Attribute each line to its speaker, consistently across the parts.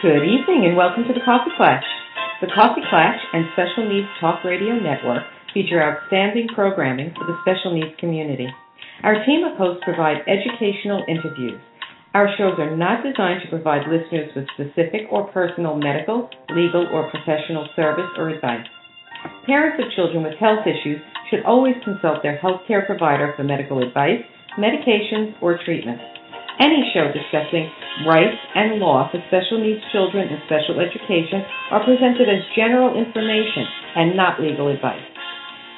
Speaker 1: Good evening and welcome to the Coffee Klatch. The Coffee Klatch and Special Needs Talk Radio Network feature outstanding programming for the special needs community. Our team of hosts provide educational interviews. Our shows are not designed to provide listeners with specific or personal medical, legal, or professional service or advice. Parents of children with health issues should always consult their healthcare provider for medical advice, medications, or treatment. Any show discussing rights and law for special needs children and special education are presented as general information and not legal advice.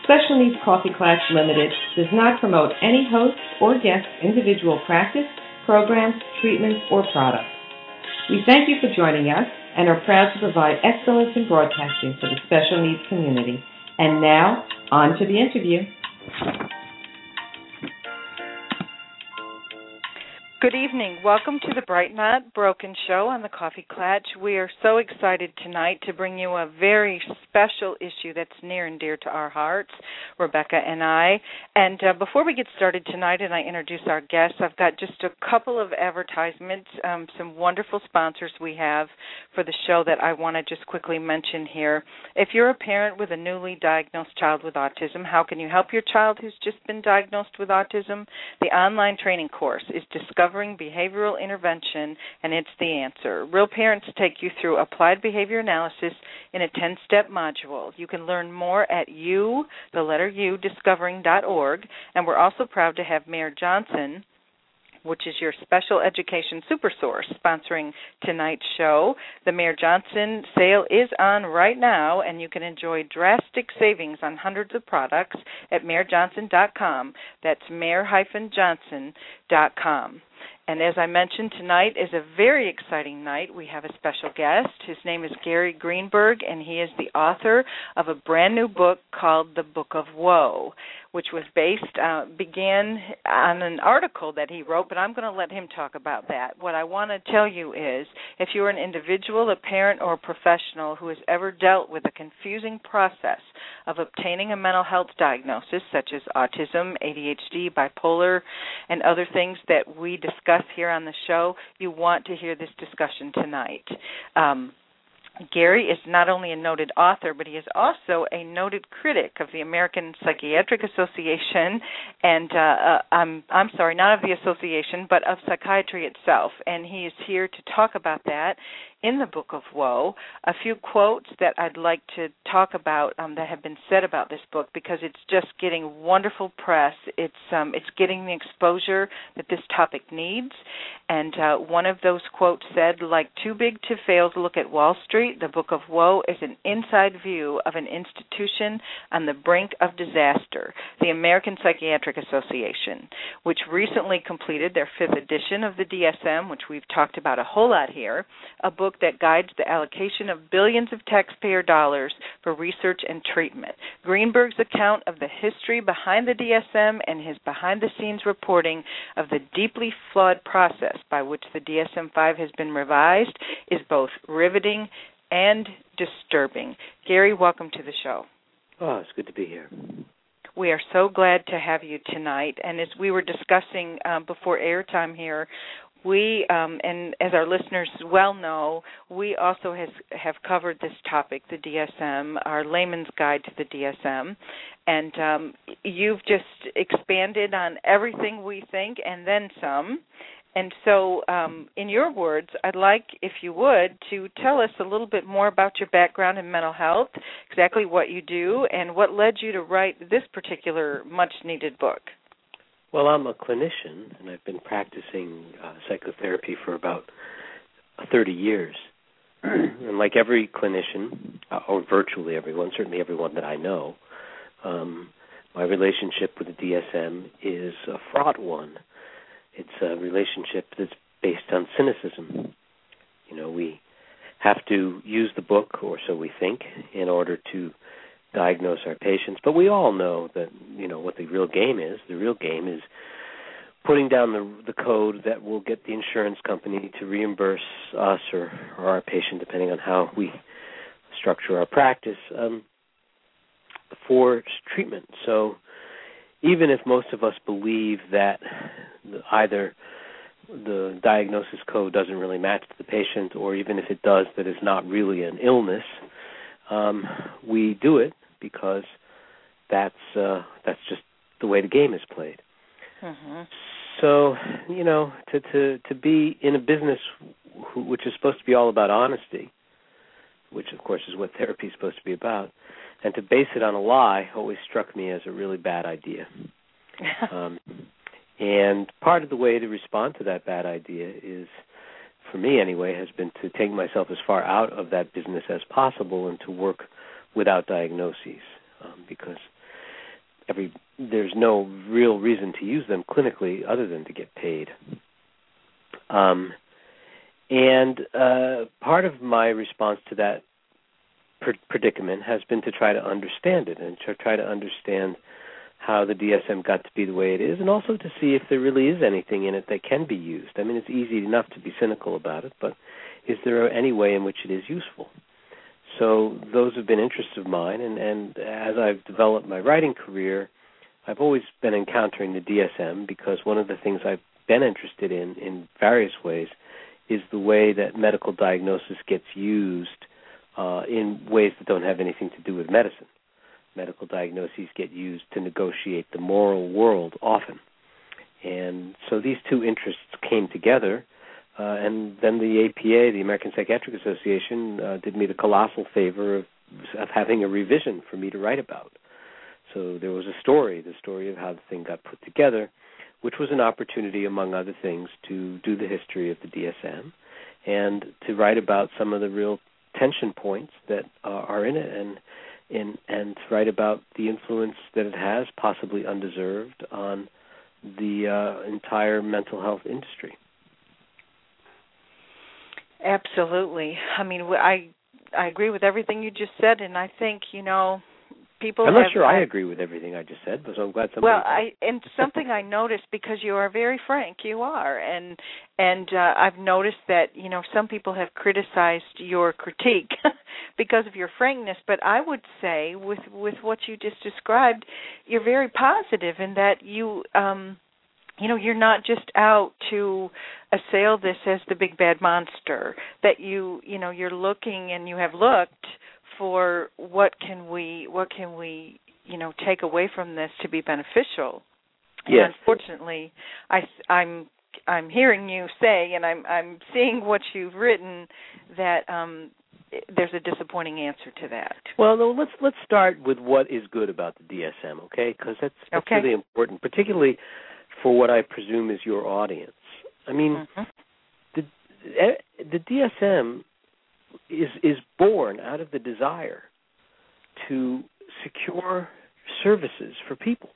Speaker 1: Special Needs Coffee Klatch Limited does not promote any host or guests' individual practice, programs, treatments, or products. We thank you for joining us and are proud to provide excellence in broadcasting for the special needs community. And now, on to the interview.
Speaker 2: Good evening. Welcome to the Bright Not Broken Show on the Coffee Klatch. We are so excited tonight to bring you a very special issue that's near and dear to our hearts, Rebecca and I. And uh, before we get started tonight and I introduce our guests, I've got just a couple of advertisements, um, some wonderful sponsors we have for the show that I want to just quickly mention here. If you're a parent with a newly diagnosed child with autism, how can you help your child who's just been diagnosed with autism? The online training course is Discover Discovering Behavioral Intervention, and it's the answer. Real Parents take you through applied behavior analysis in a 10 step module. You can learn more at U, the letter U, discovering.org, and we're also proud to have Mayer-Johnson which is your special education super source, sponsoring tonight's show. The Mayer-Johnson sale is on right now, and you can enjoy drastic savings on hundreds of products at mayerjohnson.com. That's mayer-johnson.com. And as I mentioned, tonight is a very exciting night. We have a special guest. His name is Gary Greenberg, and he is the author of a brand new book called The Book of Woe which was based uh, began on an article that he wrote, but I'm going to let him talk about that. What I want to tell you is, if you're an individual, a parent, or a professional who has ever dealt with a confusing process of obtaining a mental health diagnosis, such as autism, ADHD, bipolar, and other things that we discuss here on the show, you want to hear this discussion tonight. Um, Gary is not only a noted author, but he is also a noted critic of the American Psychiatric Association, and uh, uh, I'm I'm sorry, not of the association, but of psychiatry itself. And he is here to talk about that in the Book of Woe. A few quotes that I'd like to talk about um, that have been said about this book because it's just getting wonderful press. It's um, it's getting the exposure that this topic needs. And uh, one of those quotes said, "Like too big to fail to look at Wall Street, the Book of Woe is an inside view of an institution on the brink of disaster." The American Psychiatric Association, which recently completed their fifth edition of the DSM, which we've talked about a whole lot here, a book book that guides the allocation of billions of taxpayer dollars for research and treatment. Greenberg's account of the history behind the DSM and his behind the scenes reporting of the deeply flawed process by which the DSM 5 has been revised is both riveting and disturbing. Gary, welcome to the show.
Speaker 3: Oh, it's good to be here.
Speaker 2: We are so glad to have you tonight. And as we were discussing um, before airtime here, we um, and as our listeners well know, we also has, have covered this topic, the DSM, our layman's guide to the DSM, and um, you've just expanded on everything we think and then some. And so, um, in your words, I'd like, if you would, to tell us a little bit more about your background in mental health, exactly what you do, and what led you to write this particular much needed book.
Speaker 3: Well, I'm a clinician, and I've been practicing uh, psychotherapy for about 30 years. and like every clinician, uh, or virtually everyone, certainly everyone that I know, um, my relationship with the DSM is a fraught one. It's a relationship that's based on cynicism. You know, we have to use the book, or so we think, in order to diagnose our patients. But we all know that you know what the real game is. The real game is putting down the the code that will get the insurance company to reimburse us or, or our patient, depending on how we structure our practice, um, for treatment. So even if most of us believe that either the diagnosis code doesn't really match the patient, or even if it does, that is not really an illness, um, we do it because that's uh, that's just the way the game is played.
Speaker 2: Mm-hmm.
Speaker 3: So you know, to to to be in a business which is supposed to be all about honesty, which of course is what therapy is supposed to be about, and to base it on a lie always struck me as a really bad idea. um, and part of the way to respond to that bad idea is, for me anyway, has been to take myself as far out of that business as possible and to work without diagnoses, um, because every there's no real reason to use them clinically other than to get paid. Um, and uh, part of my response to that predicament has been to try to understand it and to try to understand how the DSM got to be the way it is, and also to see if there really is anything in it that can be used. I mean, it's easy enough to be cynical about it, but is there any way in which it is useful? So those have been interests of mine, and, and as I've developed my writing career, I've always been encountering the DSM because one of the things I've been interested in in various ways is the way that medical diagnosis gets used uh, in ways that don't have anything to do with medicine. Medical diagnoses get used to negotiate the moral world often. And so these two interests came together, uh, and then the APA, the American Psychiatric Association, uh, did me the colossal favor of, of having a revision for me to write about. So there was a story, the story of how the thing got put together, which was an opportunity, among other things, to do the history of the DSM and to write about some of the real tension points that uh, are in it and in and write about the influence that it has, possibly undeserved, on the uh, entire mental health industry.
Speaker 2: Absolutely. I mean, I I agree with everything you just said, and I think you know people.
Speaker 3: I'm not
Speaker 2: have,
Speaker 3: sure I agree with everything I just said, but so I'm glad somebody.
Speaker 2: Well, I and something I noticed because you are very frank, you are, and and uh, I've noticed that you know some people have criticized your critique because of your frankness, but I would say with with what you just described, you're very positive in that you. um you know you're not just out to assail this as the big bad monster that you you know you're looking and you have looked for what can we what can we you know take away from this to be beneficial.
Speaker 3: Yes.
Speaker 2: And unfortunately, I I'm I'm hearing you say, and I'm I'm seeing what you've written that um, there's a disappointing answer to that.
Speaker 3: Well, no, let's let's start with what is good about the DSM, okay? Because that's, that's
Speaker 2: okay.
Speaker 3: really important, particularly for what I presume is your audience. I mean,
Speaker 2: mm-hmm.
Speaker 3: the eh, the DSM is is born out of the desire to secure services for people.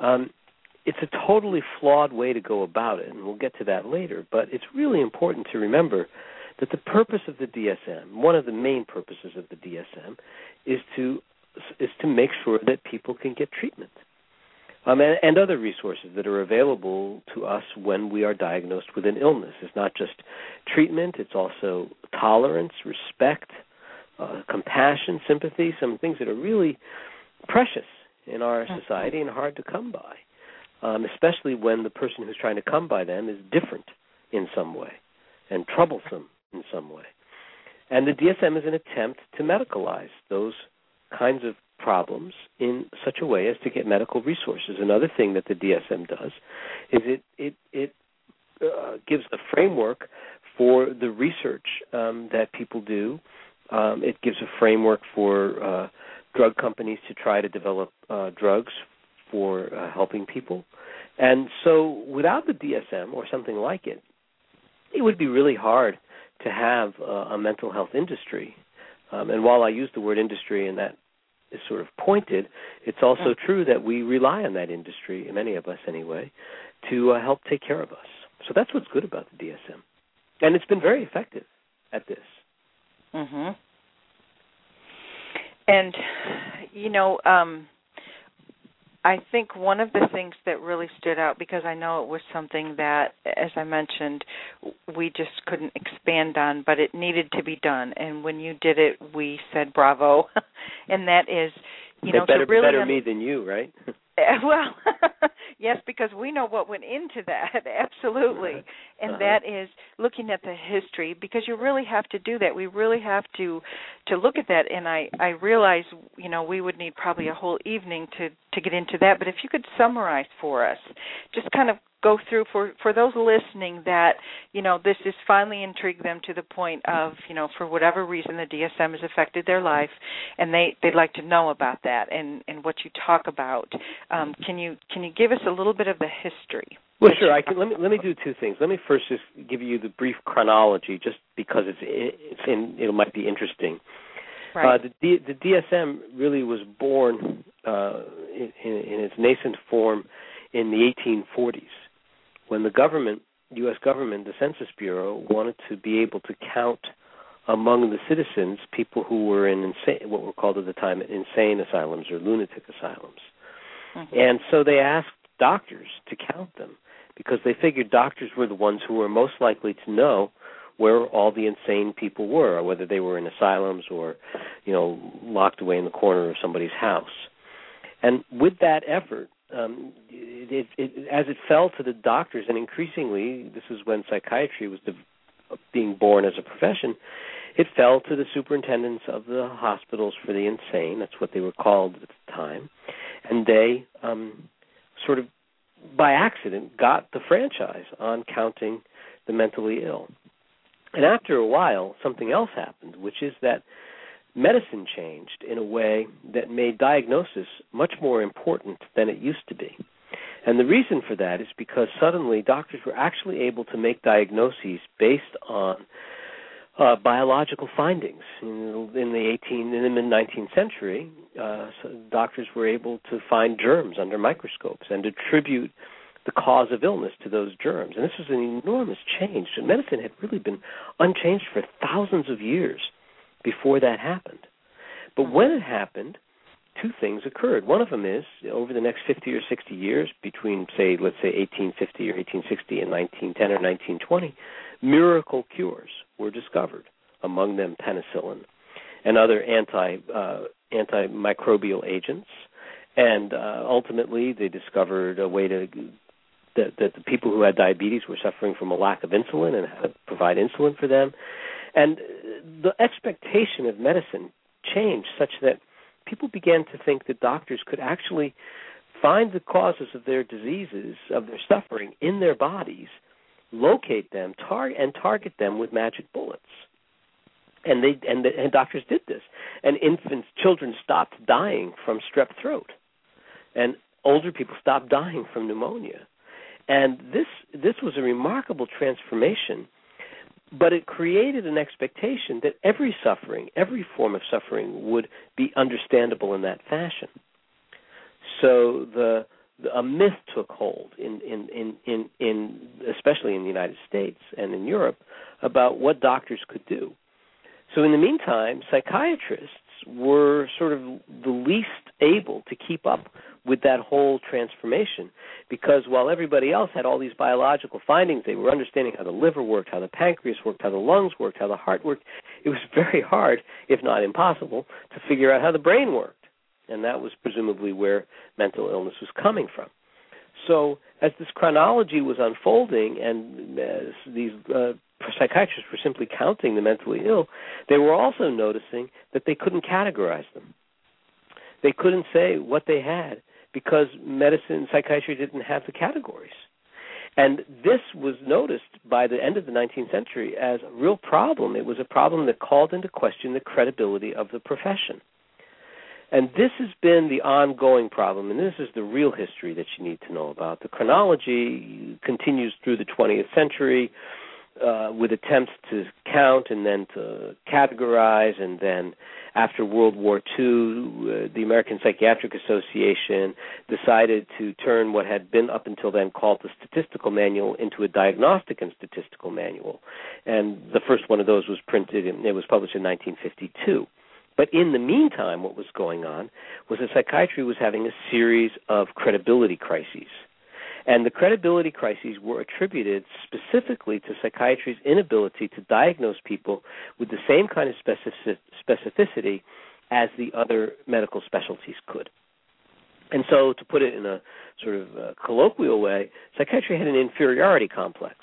Speaker 3: Um, it's a totally flawed way to go about it, and we'll get to that later. But it's really important to remember that the purpose of the DSM, one of the main purposes of the DSM, is to is to make sure that people can get treatment um, and, and, other resources that are available to us when we are diagnosed with an illness. It's not just treatment; it's also tolerance, respect, uh, compassion, sympathy. Some things that are really precious in our society and hard to come by, um, especially when the person who's trying to come by them is different in some way and troublesome in some way. And the DSM is an attempt to medicalize those kinds of problems in such a way as to get medical resources. Another thing that the DSM does is it it it uh, gives a framework for the research um, that people do. Um, it gives a framework for uh, drug companies to try to develop uh, drugs for uh, helping people. And so, without the DSM or something like it, it would be really hard to have uh, a mental health industry. Um, and while I use the word industry in that is sort of pointed, it's also mm. true that we rely on that industry, many of us anyway, to uh, help take care of us. So that's what's good about the DSM, and it's been very effective at this.
Speaker 2: Mhm. And you know, um I think one of the things that really stood out because I know it was something that as I mentioned we just couldn't expand on but it needed to be done. And when you did it we said bravo. And that is you know
Speaker 3: better,
Speaker 2: to really
Speaker 3: better me than you right
Speaker 2: well yes because we know what went into that absolutely. And
Speaker 3: uh-huh.
Speaker 2: that is looking at the history because you really have to do that. We really have to to look at that and i i realize you know we would need probably a whole evening to to get into that. But if you could summarize for us just kind of go through for for those listening that you know this has finally intrigued them to the point of you know for whatever reason the DSM has affected their life and they they'd like to know about that and and what you talk about. Um, can you can you give us a little bit of the history?
Speaker 3: Well sure. I can let me let me do two things. Let me first just give you the brief chronology just because it's it's in it might be interesting.
Speaker 2: Right.
Speaker 3: Uh, the, D, the DSM really was born uh, in, in, its nascent form in the 1840s when the government, U.S. government, the Census Bureau, wanted to be able to count among the citizens people who were in insane, what were called at the time insane asylums or lunatic asylums.
Speaker 2: Mm-hmm.
Speaker 3: And so they asked doctors to count them because they figured doctors were the ones who were most likely to know where all the insane people were, whether they were in asylums or, you know, locked away in the corner of somebody's house. And with that effort, um, it, it, as it fell to the doctors, and increasingly, this is when psychiatry was de- being born as a profession. It fell to the superintendents of the hospitals for the insane. That's what they were called at the time, and they um, sort of, by accident, got the franchise on counting the mentally ill. And after a while, something else happened, which is that medicine changed in a way that made diagnosis much more important than it used to be. And the reason for that is because suddenly doctors were actually able to make diagnoses based on uh, biological findings. In, in the 18 in the mid 19th century, uh, so doctors were able to find germs under microscopes and attribute the cause of illness to those germs. And this was an enormous change. medicine had really been unchanged for thousands of years before that happened. But when it happened, two things occurred. One of them is over the next 50 or 60 years, between, say, let's say 1850 or 1860 and 1910 or 1920, miracle cures were discovered, among them penicillin and other anti uh, antimicrobial agents. And uh, ultimately, they discovered a way to that, that the people who had diabetes were suffering from a lack of insulin and how to provide insulin for them. And the expectation of medicine changed such that people began to think that doctors could actually find the causes of their diseases, of their suffering in their bodies, locate them, tar- and target them with magic bullets. And they and, the, and doctors did this, and infants, children stopped dying from strep throat, and older people stopped dying from pneumonia. And this this was a remarkable transformation but it created an expectation that every suffering, every form of suffering, would be understandable in that fashion. So the, the a myth took hold in, in, in, in, in especially in the United States and in Europe about what doctors could do. So in the meantime, psychiatrists were sort of the least able to keep up with that whole transformation because while everybody else had all these biological findings, they were understanding how the liver worked, how the pancreas worked, how the lungs worked, how the heart worked. It was very hard, if not impossible, to figure out how the brain worked. And that was presumably where mental illness was coming from. So, as this chronology was unfolding, and as these uh, psychiatrists were simply counting the mentally ill, they were also noticing that they couldn't categorize them. They couldn't say what they had because medicine and psychiatry didn't have the categories. And this was noticed by the end of the 19th century as a real problem. It was a problem that called into question the credibility of the profession. And this has been the ongoing problem, and this is the real history that you need to know about. The chronology continues through the 20th century. Uh, with attempts to count and then to categorize, and then after World War II, uh, the American Psychiatric Association decided to turn what had been up until then called the Statistical Manual into a Diagnostic and Statistical Manual, and the first one of those was printed. In, it was published in 1952. But in the meantime, what was going on was that psychiatry was having a series of credibility crises and the credibility crises were attributed specifically to psychiatry's inability to diagnose people with the same kind of specificity as the other medical specialties could. And so, to put it in a sort of uh, colloquial way, psychiatry had an inferiority complex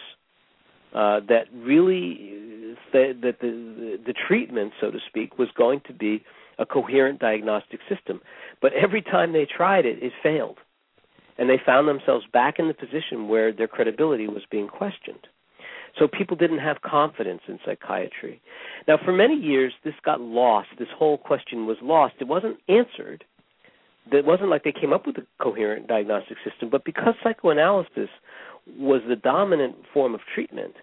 Speaker 3: uh, that really that the, the the treatment, so to speak, was going to be a coherent diagnostic system. But every time they tried it, it failed and they found themselves back in the position where their credibility was being questioned. So people didn't have confidence in psychiatry. Now, for many years, this got lost. This whole question was lost. It wasn't answered. It wasn't like they came up with a coherent diagnostic system, but because psychoanalysis was the dominant form of treatment,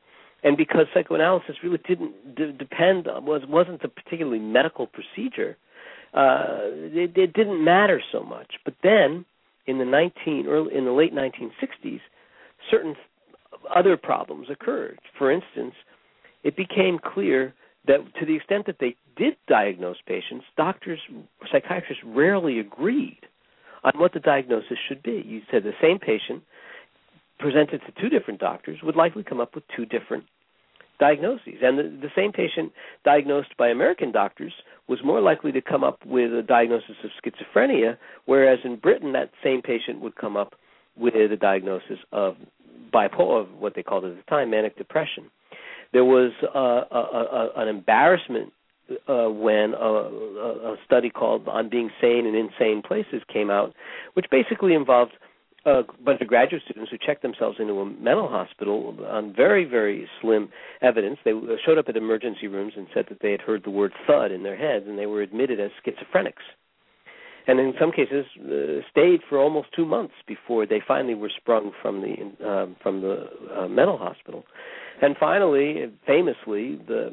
Speaker 3: and because psychoanalysis really didn't d- depend on was wasn't a particularly medical procedure, uh, it, it didn't matter so much. But then in the 19 early in the late 1960s, certain other problems occurred. For instance, it became clear that to the extent that they did diagnose patients, doctors, psychiatrists rarely agreed on what the diagnosis should be. You said the same patient presented to two different doctors would likely come up with two different diagnoses. And the, the same patient diagnosed by American doctors was more likely to come up with a diagnosis of schizophrenia, whereas in Britain, that same patient would come up with a diagnosis of bipolar, what they called at the time manic depression. There was uh, a, a, an embarrassment uh, when a, a study called "On Being Sane in Insane Places" came out, which basically involved a bunch of graduate students who checked themselves into a mental hospital on very, very slim evidence. They showed up at emergency rooms and said that they had heard the word thud in their heads, and they were admitted as schizophrenics. And in some cases, uh, stayed for almost two months before they finally were sprung from the uh, from the uh, mental hospital. And finally, famously, the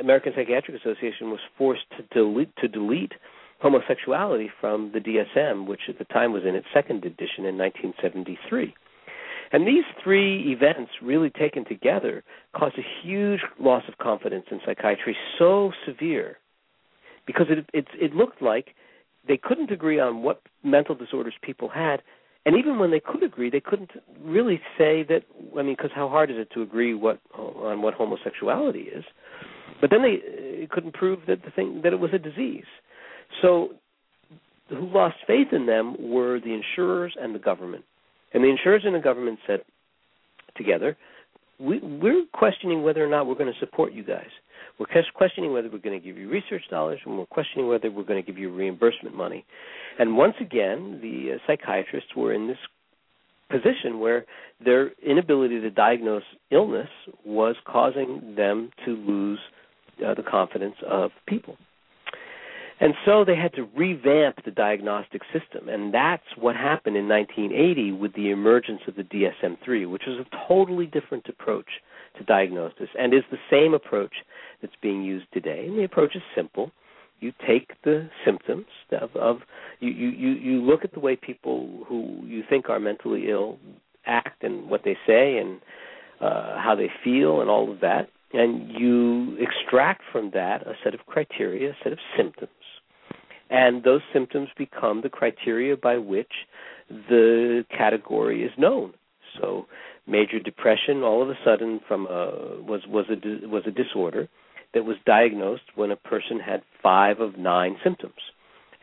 Speaker 3: American Psychiatric Association was forced to delete to delete homosexuality from the DSM, which at the time was in its second edition in 1973. And these three events, really taken together, caused a huge loss of confidence in psychiatry, so severe, because it, it, it looked like they couldn't agree on what mental disorders people had, and even when they could agree, they couldn't really say that. I mean, because how hard is it to agree what on what homosexuality is? But then they uh, couldn't prove that the thing that it was a disease. So, who lost faith in them were the insurers and the government. And the insurers and the government said together, we, we're questioning whether or not we're going to support you guys. We're questioning whether we're going to give you research dollars, and we're questioning whether we're going to give you reimbursement money. And once again, the uh, psychiatrists were in this position where their inability to diagnose illness was causing them to lose uh, the confidence of people. And so they had to revamp the diagnostic system, and that's what happened in 1980 with the emergence of the DSM-3, which was a totally different approach to diagnosis, and is the same approach that's being used today. And the approach is simple: you take the symptoms of, of you, you you look at the way people who you think are mentally ill act and what they say and uh, how they feel and all of that, and you extract from that a set of criteria, a set of symptoms and those symptoms become the criteria by which the category is known. So, major depression all of a sudden from a, was was a was a disorder that was diagnosed when a person had five of nine symptoms,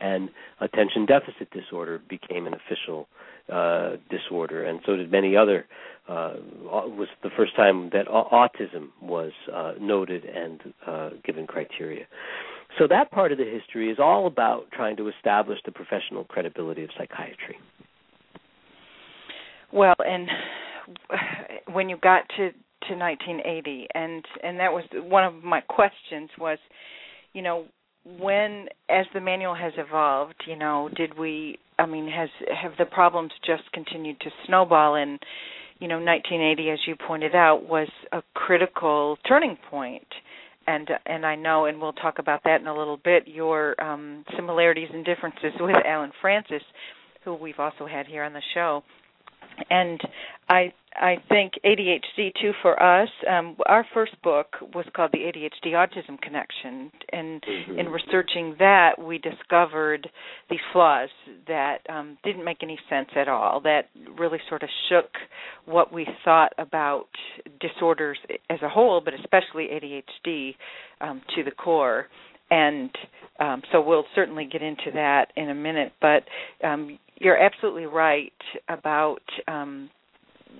Speaker 3: and attention deficit disorder became an official uh, disorder, and so did many other. Uh, was the first time that autism was uh, noted and uh, given criteria. So that part of the history is all about trying to establish the professional credibility of psychiatry.
Speaker 2: Well, and when you got to to 1980 and and that was one of my questions was you know when as the manual has evolved you know did we i mean has have the problems just continued to snowball and you know 1980 as you pointed out was a critical turning point and and I know, and we'll talk about that in a little bit. Your um, similarities and differences with Allen Frances, who we've also had here on the show, and I I think ADHD too for us. Um, our first book was called The ADHD Autism Connection, and
Speaker 3: Mm-hmm.
Speaker 2: in researching that, we discovered these flaws that um, didn't make any sense at all. That really sort of shook what we thought about disorders as a whole, but especially ADHD um, to the core. And um, so we'll certainly get into that in a minute. But um, you're absolutely right about um,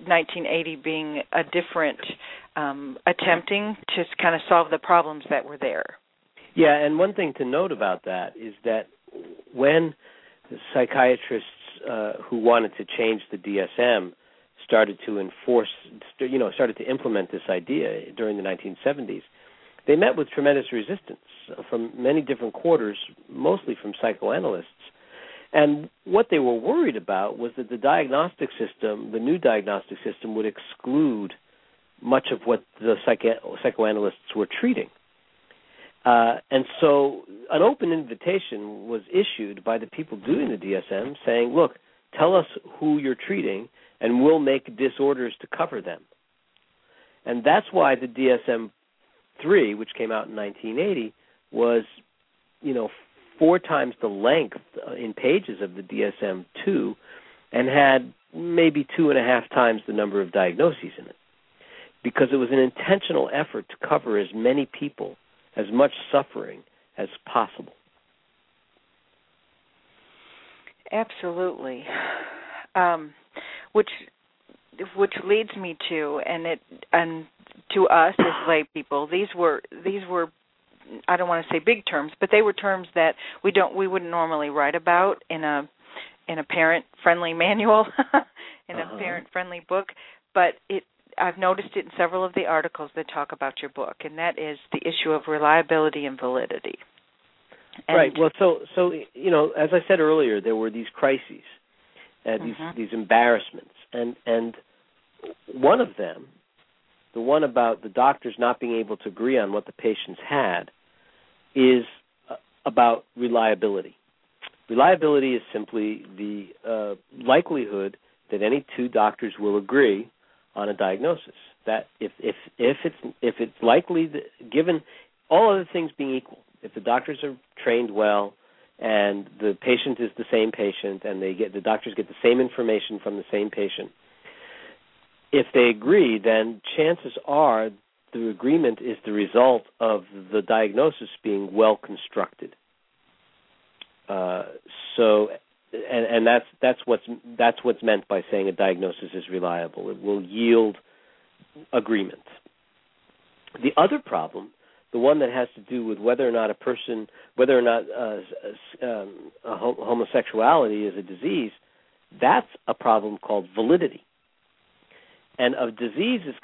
Speaker 2: 1980 being a different um, attempting to kind of solve the problems that were there.
Speaker 3: Yeah, and one thing to note about that is that when psychiatrists uh, who wanted to change the DSM started to enforce, you know, started to implement this idea during the 1970s, they met with tremendous resistance from many different quarters, mostly from psychoanalysts. And what they were worried about was that the diagnostic system, the new diagnostic system, would exclude much of what the psycho- psychoanalysts were treating. Uh, and so an open invitation was issued by the people doing the DSM saying, look, tell us who you're treating and we'll make disorders to cover them. And that's why the DSM 3, which came out in 1980, was, you know, four times the length uh, in pages of the DSM 2 and had maybe two and a half times the number of diagnoses in it because it was an intentional effort to cover as many people as much suffering as possible.
Speaker 2: Absolutely. Um, which which leads me to and it and to us as lay people these were these were I don't want to say big terms but they were terms that we don't we wouldn't normally write about in a in a parent friendly manual in
Speaker 3: Uh-huh.
Speaker 2: a parent friendly book but it I've noticed it in several of the articles that talk about your book and that is the issue of reliability and validity and
Speaker 3: right. Well, so so you know, as I said earlier, there were these crises, uh, these
Speaker 2: Mhm.
Speaker 3: these embarrassments, and and one of them, the one about the doctors not being able to agree on what the patients had, is uh, about reliability. Reliability is simply the uh, likelihood that any two doctors will agree on a diagnosis. That if if if it's if it's likely that given all other things being equal, if the doctors are trained well and the patient is the same patient and they get the doctors get the same information from the same patient, if they agree, then chances are the agreement is the result of the diagnosis being well constructed. Uh, so, and, and that's that's what's that's what's meant by saying a diagnosis is reliable. It will yield agreement. The other problem, the one that has to do with whether or not a person, whether or not uh, um, homosexuality is a disease, that's a problem called validity. And of disease is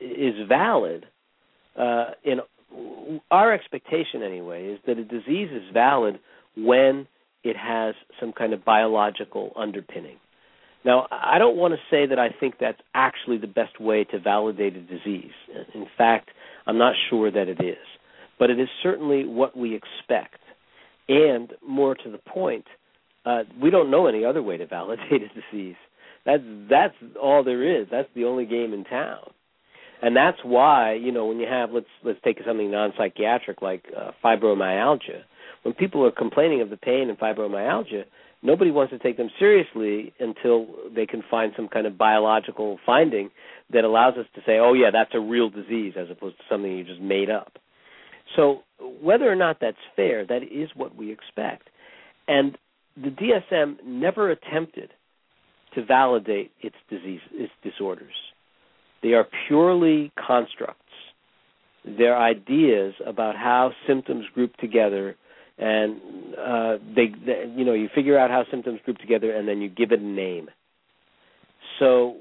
Speaker 3: is valid uh, in our expectation anyway is that a disease is valid when it has some kind of biological underpinning. Now, I don't want to say that I think that's actually the best way to validate a disease. In fact, I'm not sure that it is. But it is certainly what we expect. And more to the point, uh, we don't know any other way to validate a disease. That's that's all there is. That's the only game in town. And that's why, you know, when you have let's let's take something non-psychiatric like uh, fibromyalgia, when people are complaining of the pain in fibromyalgia, nobody wants to take them seriously until they can find some kind of biological finding that allows us to say, "Oh yeah, that's a real disease," as opposed to something you just made up. So whether or not that's fair, that is what we expect. And the DSM never attempted to validate its disease, its disorders. They are purely constructs. They're ideas about how symptoms group together, and uh, they, they, you know, you figure out how symptoms group together, and then you give it a name. So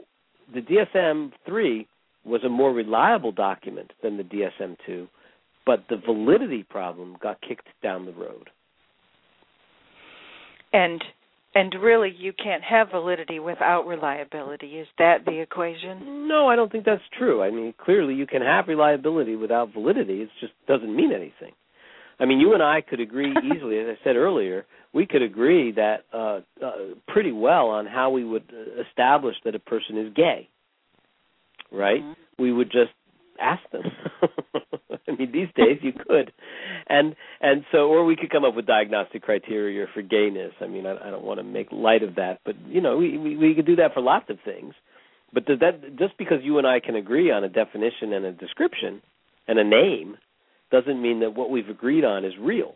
Speaker 3: the DSM three was a more reliable document than the DSM two, but the validity problem got kicked down the road.
Speaker 2: And And really, you can't have validity without reliability. Is that the equation?
Speaker 3: No, I don't think that's true. I mean, clearly you can have reliability without validity. It just doesn't mean anything. I mean, you and I could agree easily, as I said earlier, we could agree that uh, uh, pretty well on how we would establish that a person is gay. Right?
Speaker 2: Mm-hmm.
Speaker 3: We would just ask them. I mean, these days you could, and and so, or we could come up with diagnostic criteria for gayness. I mean, I, I don't want to make light of that, but you know, we, we we could do that for lots of things. But does that just because you and I can agree on a definition and a description and a name doesn't mean that what we've agreed on is real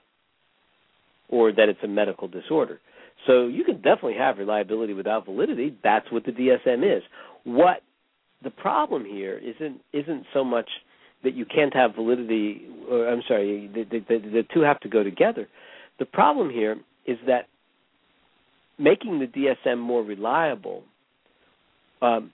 Speaker 3: or that it's a medical disorder. So you can definitely have reliability without validity. That's what the DSM is. What the problem here isn't isn't so much that you can't have validity. Or, I'm sorry, the, the, the, two have to go together. The problem here is that making the DSM more reliable um,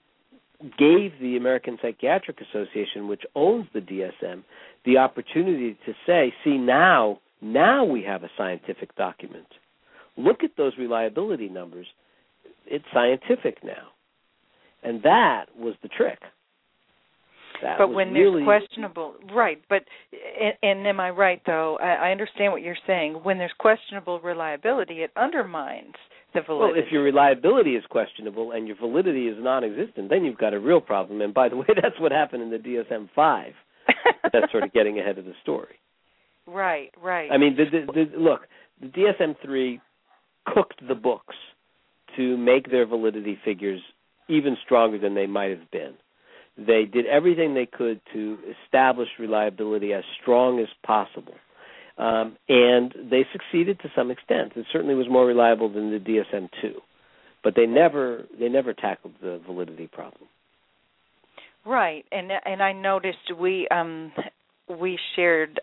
Speaker 3: gave the American Psychiatric Association, which owns the DSM, the opportunity to say, see now, now we have a scientific document. Look at those reliability numbers. It's scientific now. And that was the trick. That
Speaker 2: but when
Speaker 3: really,
Speaker 2: there's questionable, right? But and, and am I right though? I, I understand what you're saying. When there's questionable reliability, it undermines the validity.
Speaker 3: Well, if your reliability is questionable and your validity is non-existent, then you've got a real problem. And by the way, that's what happened in the DSM-5. that's sort of getting ahead of the story.
Speaker 2: right, right.
Speaker 3: I mean, the, the, the, look, the DSM-3 cooked the books to make their validity figures even stronger than they might have been. They did everything they could to establish reliability as strong as possible. Um, and they succeeded to some extent. It certainly was more reliable than the DSM two, but they never they never tackled the validity problem.
Speaker 2: Right, and and I noticed we um we shared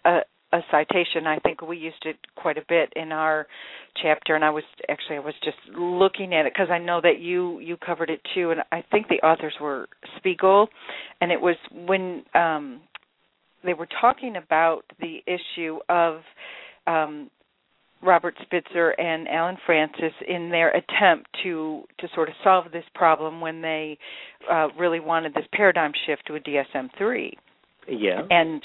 Speaker 2: a citation. I think we used it quite a bit in our chapter, and I was actually I was just looking at it because I know that you you covered it too, and I think the authors were Spiegel, and it was when um they were talking about the issue of um Robert Spitzer and Allen Frances in their attempt to to sort of solve this problem when they uh, really wanted this paradigm shift to a DSM three.
Speaker 3: Yeah.
Speaker 2: And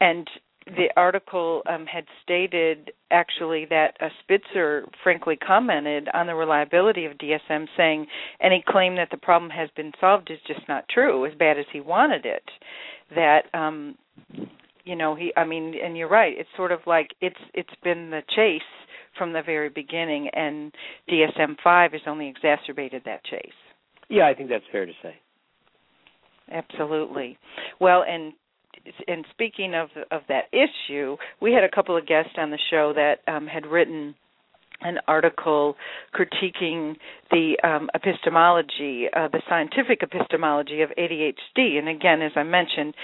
Speaker 2: and the article um, had stated actually that uh, Spitzer frankly commented on the reliability of DSM, saying any claim that the problem has been solved is just not true, as bad as he wanted it. That um, you know he i mean and you're right it's sort of like it's it's been the chase from the very beginning and dsm-5 has only exacerbated that chase
Speaker 3: Yeah, I think that's fair to say.
Speaker 2: absolutely well and and speaking of of that issue we had a couple of guests on the show that um had written an article critiquing the um, epistemology, uh, the scientific epistemology of ADHD. And again, as I mentioned,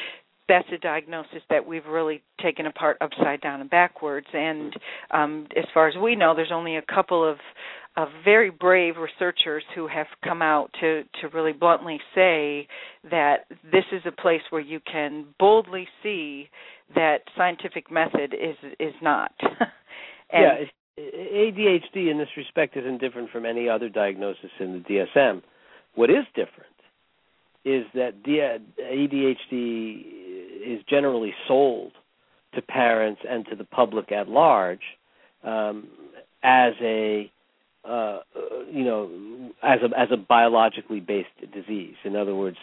Speaker 2: that's a diagnosis that we've really taken apart upside down and backwards. And um, as far as we know, there's only a couple of of very brave researchers who have come out to to really bluntly say that this is a place where you can boldly see that scientific method is is not.
Speaker 3: yeah, ADHD in this respect isn't different from any other diagnosis in the DSM. What is different is that ADHD is generally sold to parents and to the public at large um, as a uh, you know as a as a biologically based disease. In other words,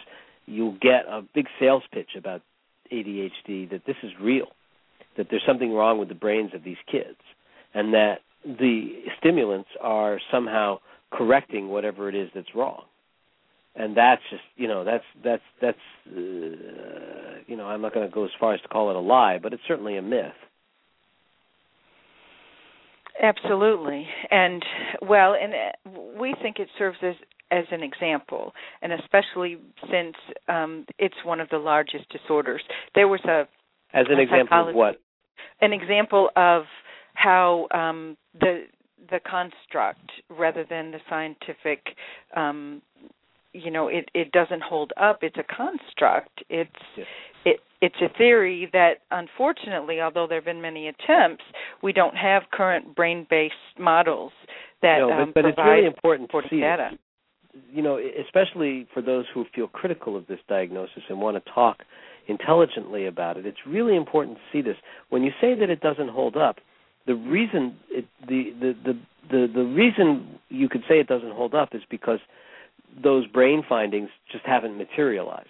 Speaker 3: you'll get a big sales pitch about ADHD that this is real, that there's something wrong with the brains of these kids, and that the stimulants are somehow correcting whatever it is that's wrong and that's just you know that's that's that's uh, you know I'm not going to go as far as to call it a lie, but it's certainly a myth.
Speaker 2: Absolutely, and well, and uh, we think it serves as as an example, and especially since um, it's one of the largest disorders. There was a
Speaker 3: As an
Speaker 2: A
Speaker 3: example of what?
Speaker 2: an example of how um, the the construct rather than the scientific um, you know it it doesn't hold up it's a construct it's
Speaker 3: Yes.
Speaker 2: it it's a theory that unfortunately although there have been many attempts we don't have current brain based models that
Speaker 3: no, but,
Speaker 2: um,
Speaker 3: but it's
Speaker 2: provide
Speaker 3: really important to see
Speaker 2: data.
Speaker 3: you know, especially for those who feel critical of this diagnosis and want to talk intelligently about it, it's really important to see this. When you say that it doesn't hold up, the reason it, the, the the the the reason you could say it doesn't hold up is because those brain findings just haven't materialized.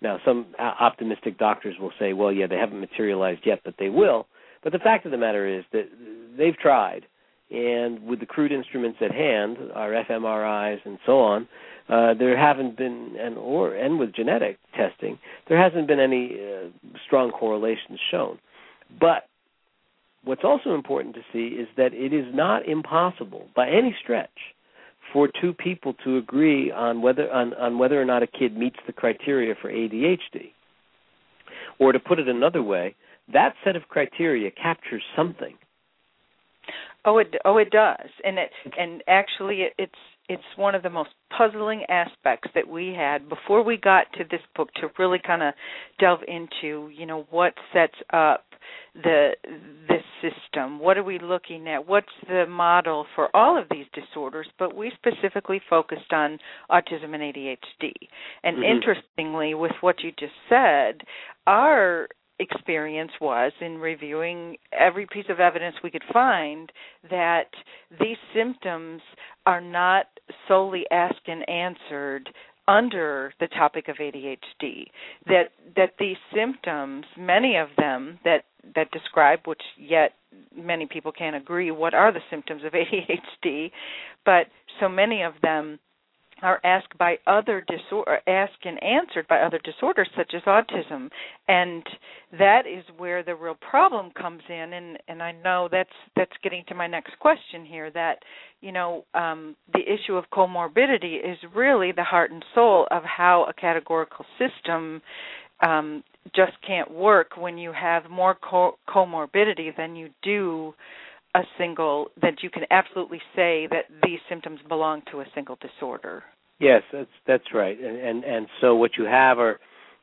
Speaker 3: Now, some optimistic doctors will say, "Well, yeah, they haven't materialized yet, but they will." But the fact of the matter is that they've tried, and with the crude instruments at hand, our fMRIs and so on, uh, there haven't been, and or and with genetic testing, there hasn't been any uh, strong correlations shown. But what's also important to see is that it is not impossible by any stretch for two people to agree on whether on, on whether or not a kid meets the criteria for ADHD. Or to put it another way, that set of criteria captures something.
Speaker 2: Oh, it oh it does, and it and actually it, it's it's one of the most puzzling aspects that we had before we got to this book to really kind of delve into you know what sets up the this system? What are we looking at? What's the model for all of these disorders? But we specifically focused on autism and ADHD and
Speaker 3: mm-hmm.
Speaker 2: interestingly with what you just said our experience was in reviewing every piece of evidence we could find that these symptoms are not solely asked and answered under the topic of ADHD that that these symptoms many of them that that describe which yet many people can't agree what are the symptoms of ADHD but so many of them are asked by other disorder asked and answered by other disorders such as autism. And that is where the real problem comes in. And and I know that's that's getting to my next question here that you know um the issue of comorbidity is really the heart and soul of how a categorical system um just can't work when you have more co- comorbidity than you do a single that you can absolutely say that these symptoms belong to a single disorder.
Speaker 3: Yes, that's that's right. And and, and so what you have are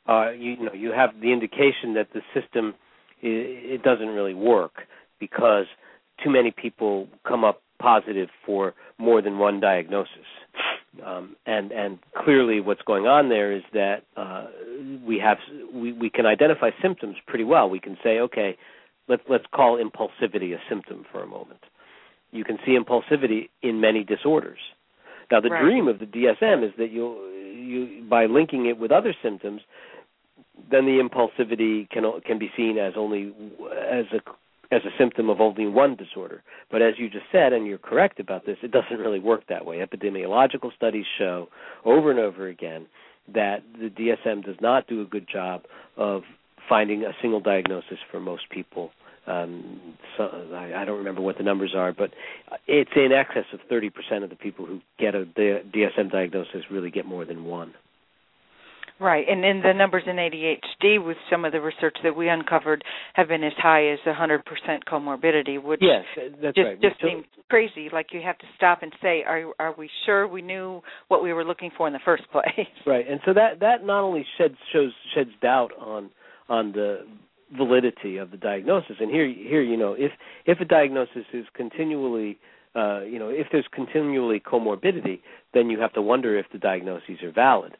Speaker 3: uh, you, know you have the indication that the system it, it doesn't really work because too many people come up positive for more than one diagnosis. Um, and and clearly, what's going on there is that uh, we have we, we can identify symptoms pretty well. We can say, okay, let's let's call impulsivity a symptom for a moment. You can see impulsivity in many disorders. Now, the
Speaker 2: right.
Speaker 3: dream of the DSM is that you you by linking it with other symptoms, then the impulsivity can can be seen as only as a as a symptom of only one disorder. But as you just said, and you're correct about this, it doesn't really work that way. Epidemiological studies show over and over again that the DSM does not do a good job of finding a single diagnosis for most people. Um, so I, I don't remember what the numbers are, but it's in excess of 30% of the people who get a DSM diagnosis really get more than one.
Speaker 2: Right, and in the numbers in ADHD, with some of the research that we uncovered, have been as high as 100% comorbidity, which
Speaker 3: yes, that's
Speaker 2: just
Speaker 3: right.
Speaker 2: just seems crazy. Like you have to stop and say, "Are are we sure we knew what we were looking for in the first place?"
Speaker 3: Right, and so that that not only sheds shows sheds doubt on on the validity of the diagnosis. And here, here, you know, if if a diagnosis is continually, uh, you know, if there's continually comorbidity, then you have to wonder if the diagnoses are valid.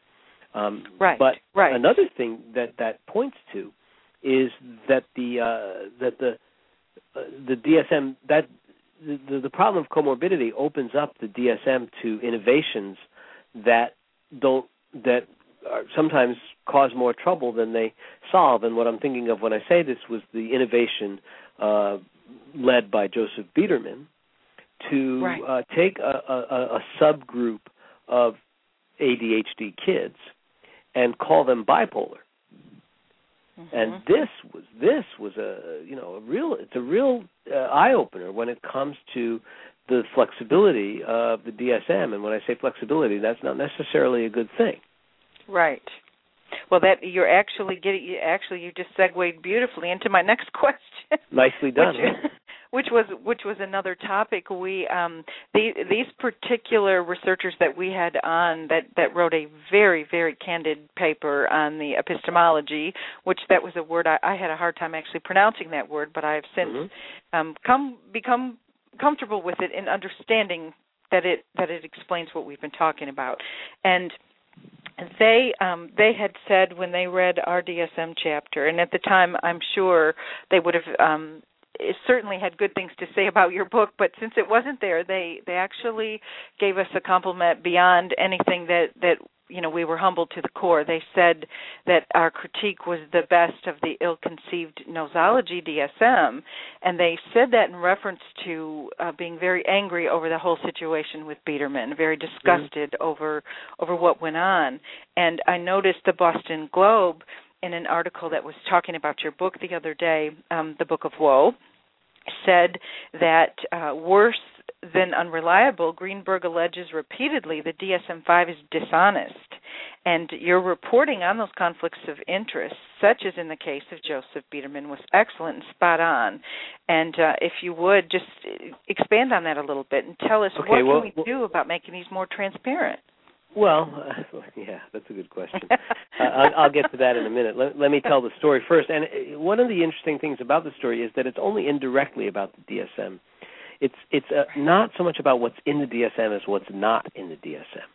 Speaker 3: Um,
Speaker 2: right.
Speaker 3: But
Speaker 2: right.
Speaker 3: another thing that that points to is that the uh, that the uh, the DSM that the, the problem of comorbidity opens up the DSM to innovations that don't that sometimes cause more trouble than they solve. And what I'm thinking of when I say this was the innovation uh, led by Joseph Biederman to
Speaker 2: right.
Speaker 3: uh, take a, a, a subgroup of ADHD kids and call them bipolar.
Speaker 2: Mm-hmm.
Speaker 3: And this was this was a you know a real it's a real uh, eye opener when it comes to the flexibility of the DSM. And when I say flexibility, that's not necessarily a good thing.
Speaker 2: Right. Well, that you're actually getting. You actually, you just segued beautifully into my next question.
Speaker 3: Nicely done.
Speaker 2: Which, which was which was another topic we um the, these particular researchers that we had on that that wrote a very very candid paper on the epistemology which that was a word I, I had a hard time actually pronouncing that word but I have since
Speaker 3: mm-hmm.
Speaker 2: um come become comfortable with it and understanding that it that it explains what we've been talking about and they um they had said when they read our DSM chapter and at the time I'm sure they would have um certainly had good things to say about your book but since it wasn't there they they actually gave us a compliment beyond anything that that you know we were humbled to the core they said that our critique was the best of the ill-conceived nosology dsm and they said that in reference to uh, being very angry over the whole situation with biederman very disgusted mm-hmm. over over what went on and i noticed the boston globe in an article that was talking about your book the other day um, the book of woe said that uh, worse than unreliable, Greenberg alleges repeatedly that DSM 5 is dishonest. And your reporting on those conflicts of interest, such as in the case of Joseph Biederman, was excellent and spot on. And uh, if you would just expand on that a little bit and tell us
Speaker 3: okay,
Speaker 2: what
Speaker 3: well,
Speaker 2: can we do about making these more transparent.
Speaker 3: Well, uh, yeah, that's a good question. uh, I'll, I'll get to that in a minute. Let, let me tell the story first. And uh, one of the interesting things about the story is that it's only indirectly about the DSM it's it's uh, not so much about what's in the DSM as what's not in the DSM.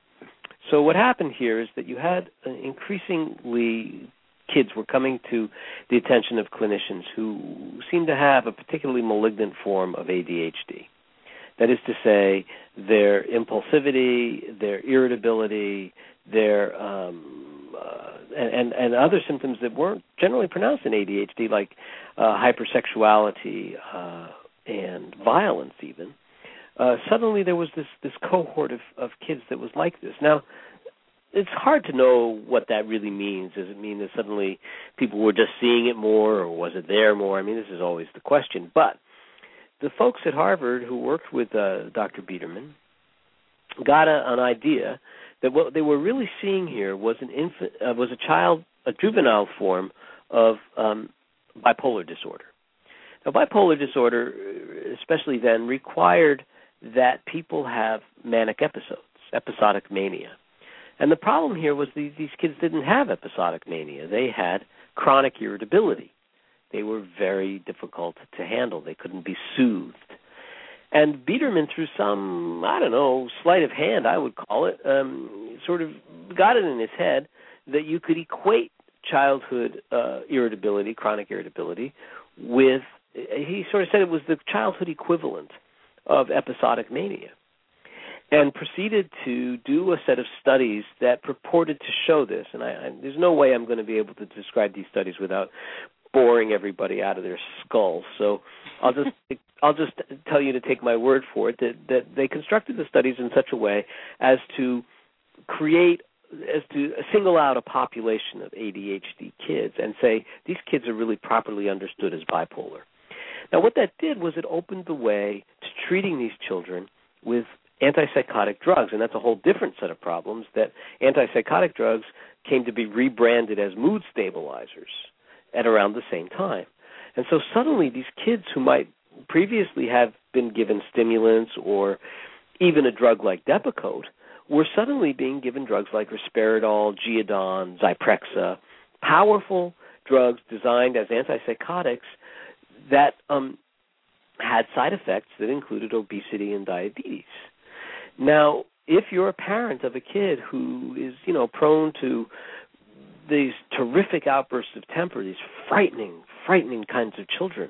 Speaker 3: So what happened here is that you had uh, increasingly kids were coming to the attention of clinicians who seemed to have a particularly malignant form of ADHD. That is to say, their impulsivity, their irritability, their um, uh, and and other symptoms that weren't generally pronounced in ADHD, like uh, hypersexuality, uh, and violence even, uh, suddenly there was this this cohort of of kids that was like this. Now, it's hard to know what that really means. Does it mean that suddenly people were just seeing it more, or was it there more? I mean, this is always the question. But the folks at Harvard who worked with uh, Dr. Biederman got a, an idea that what they were really seeing here was an infant, uh, was a child, a juvenile form of um, bipolar disorder. Now, bipolar disorder, especially then, required that people have manic episodes, episodic mania. And the problem here was these, these kids didn't have episodic mania. They had chronic irritability. They were very difficult to handle. They couldn't be soothed. And Biederman, through some, I don't know, sleight of hand, I would call it, um, sort of got it in his head that you could equate childhood uh, irritability, chronic irritability, with he sort of said it was the childhood equivalent of episodic mania and proceeded to do a set of studies that purported to show this. And I, I there's no way I'm going to be able to describe these studies without boring everybody out of their skulls so I'll just I'll just tell you to take my word for it that that they constructed the studies in such a way as to create as to single out a population of ADHD kids and say these kids are really properly understood as bipolar now, what that did was it opened the way to treating these children with antipsychotic drugs, and that's a whole different set of problems. That antipsychotic drugs came to be rebranded as mood stabilizers at around the same time. And so suddenly, these kids who might previously have been given stimulants or even a drug like Depakote were suddenly being given drugs like risperidone, Geodon, Zyprexa, powerful drugs designed as antipsychotics that um, had side effects that included obesity and diabetes. Now, if you're a parent of a kid who is, you know, prone to these terrific outbursts of temper, these frightening, frightening kinds of children,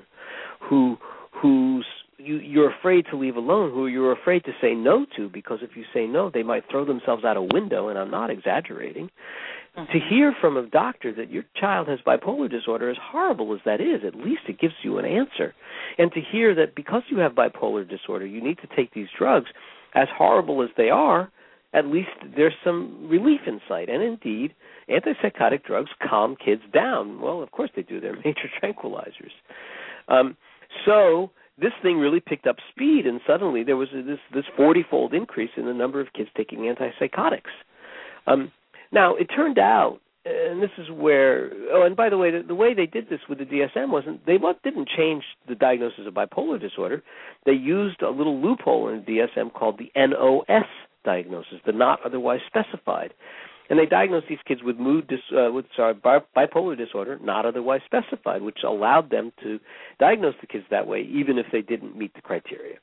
Speaker 3: who who's you, you're afraid to leave alone, who you're afraid to say no to, because if you say no, they might throw themselves out a window, and I'm not exaggerating. To hear from a doctor that your child has bipolar disorder, as horrible as that is, at least it gives you an answer. And to hear that because you have bipolar disorder, you need to take these drugs, as horrible as they are, at least there's some relief in sight. And indeed, antipsychotic drugs calm kids down. Well, of course they do. They're major tranquilizers. Um, so this thing really picked up speed, and suddenly there was this this forty-fold increase in the number of kids taking antipsychotics. Um, now, it turned out, and this is where, oh, and by the way, the, the way they did this with the DSM wasn't, they didn't change the diagnosis of bipolar disorder. They used a little loophole in the DSM called the NOS diagnosis, the not otherwise specified. And they diagnosed these kids with mood dis, uh, with sorry bipolar disorder, not otherwise specified, which allowed them to diagnose the kids that way, even if they didn't meet the criteria.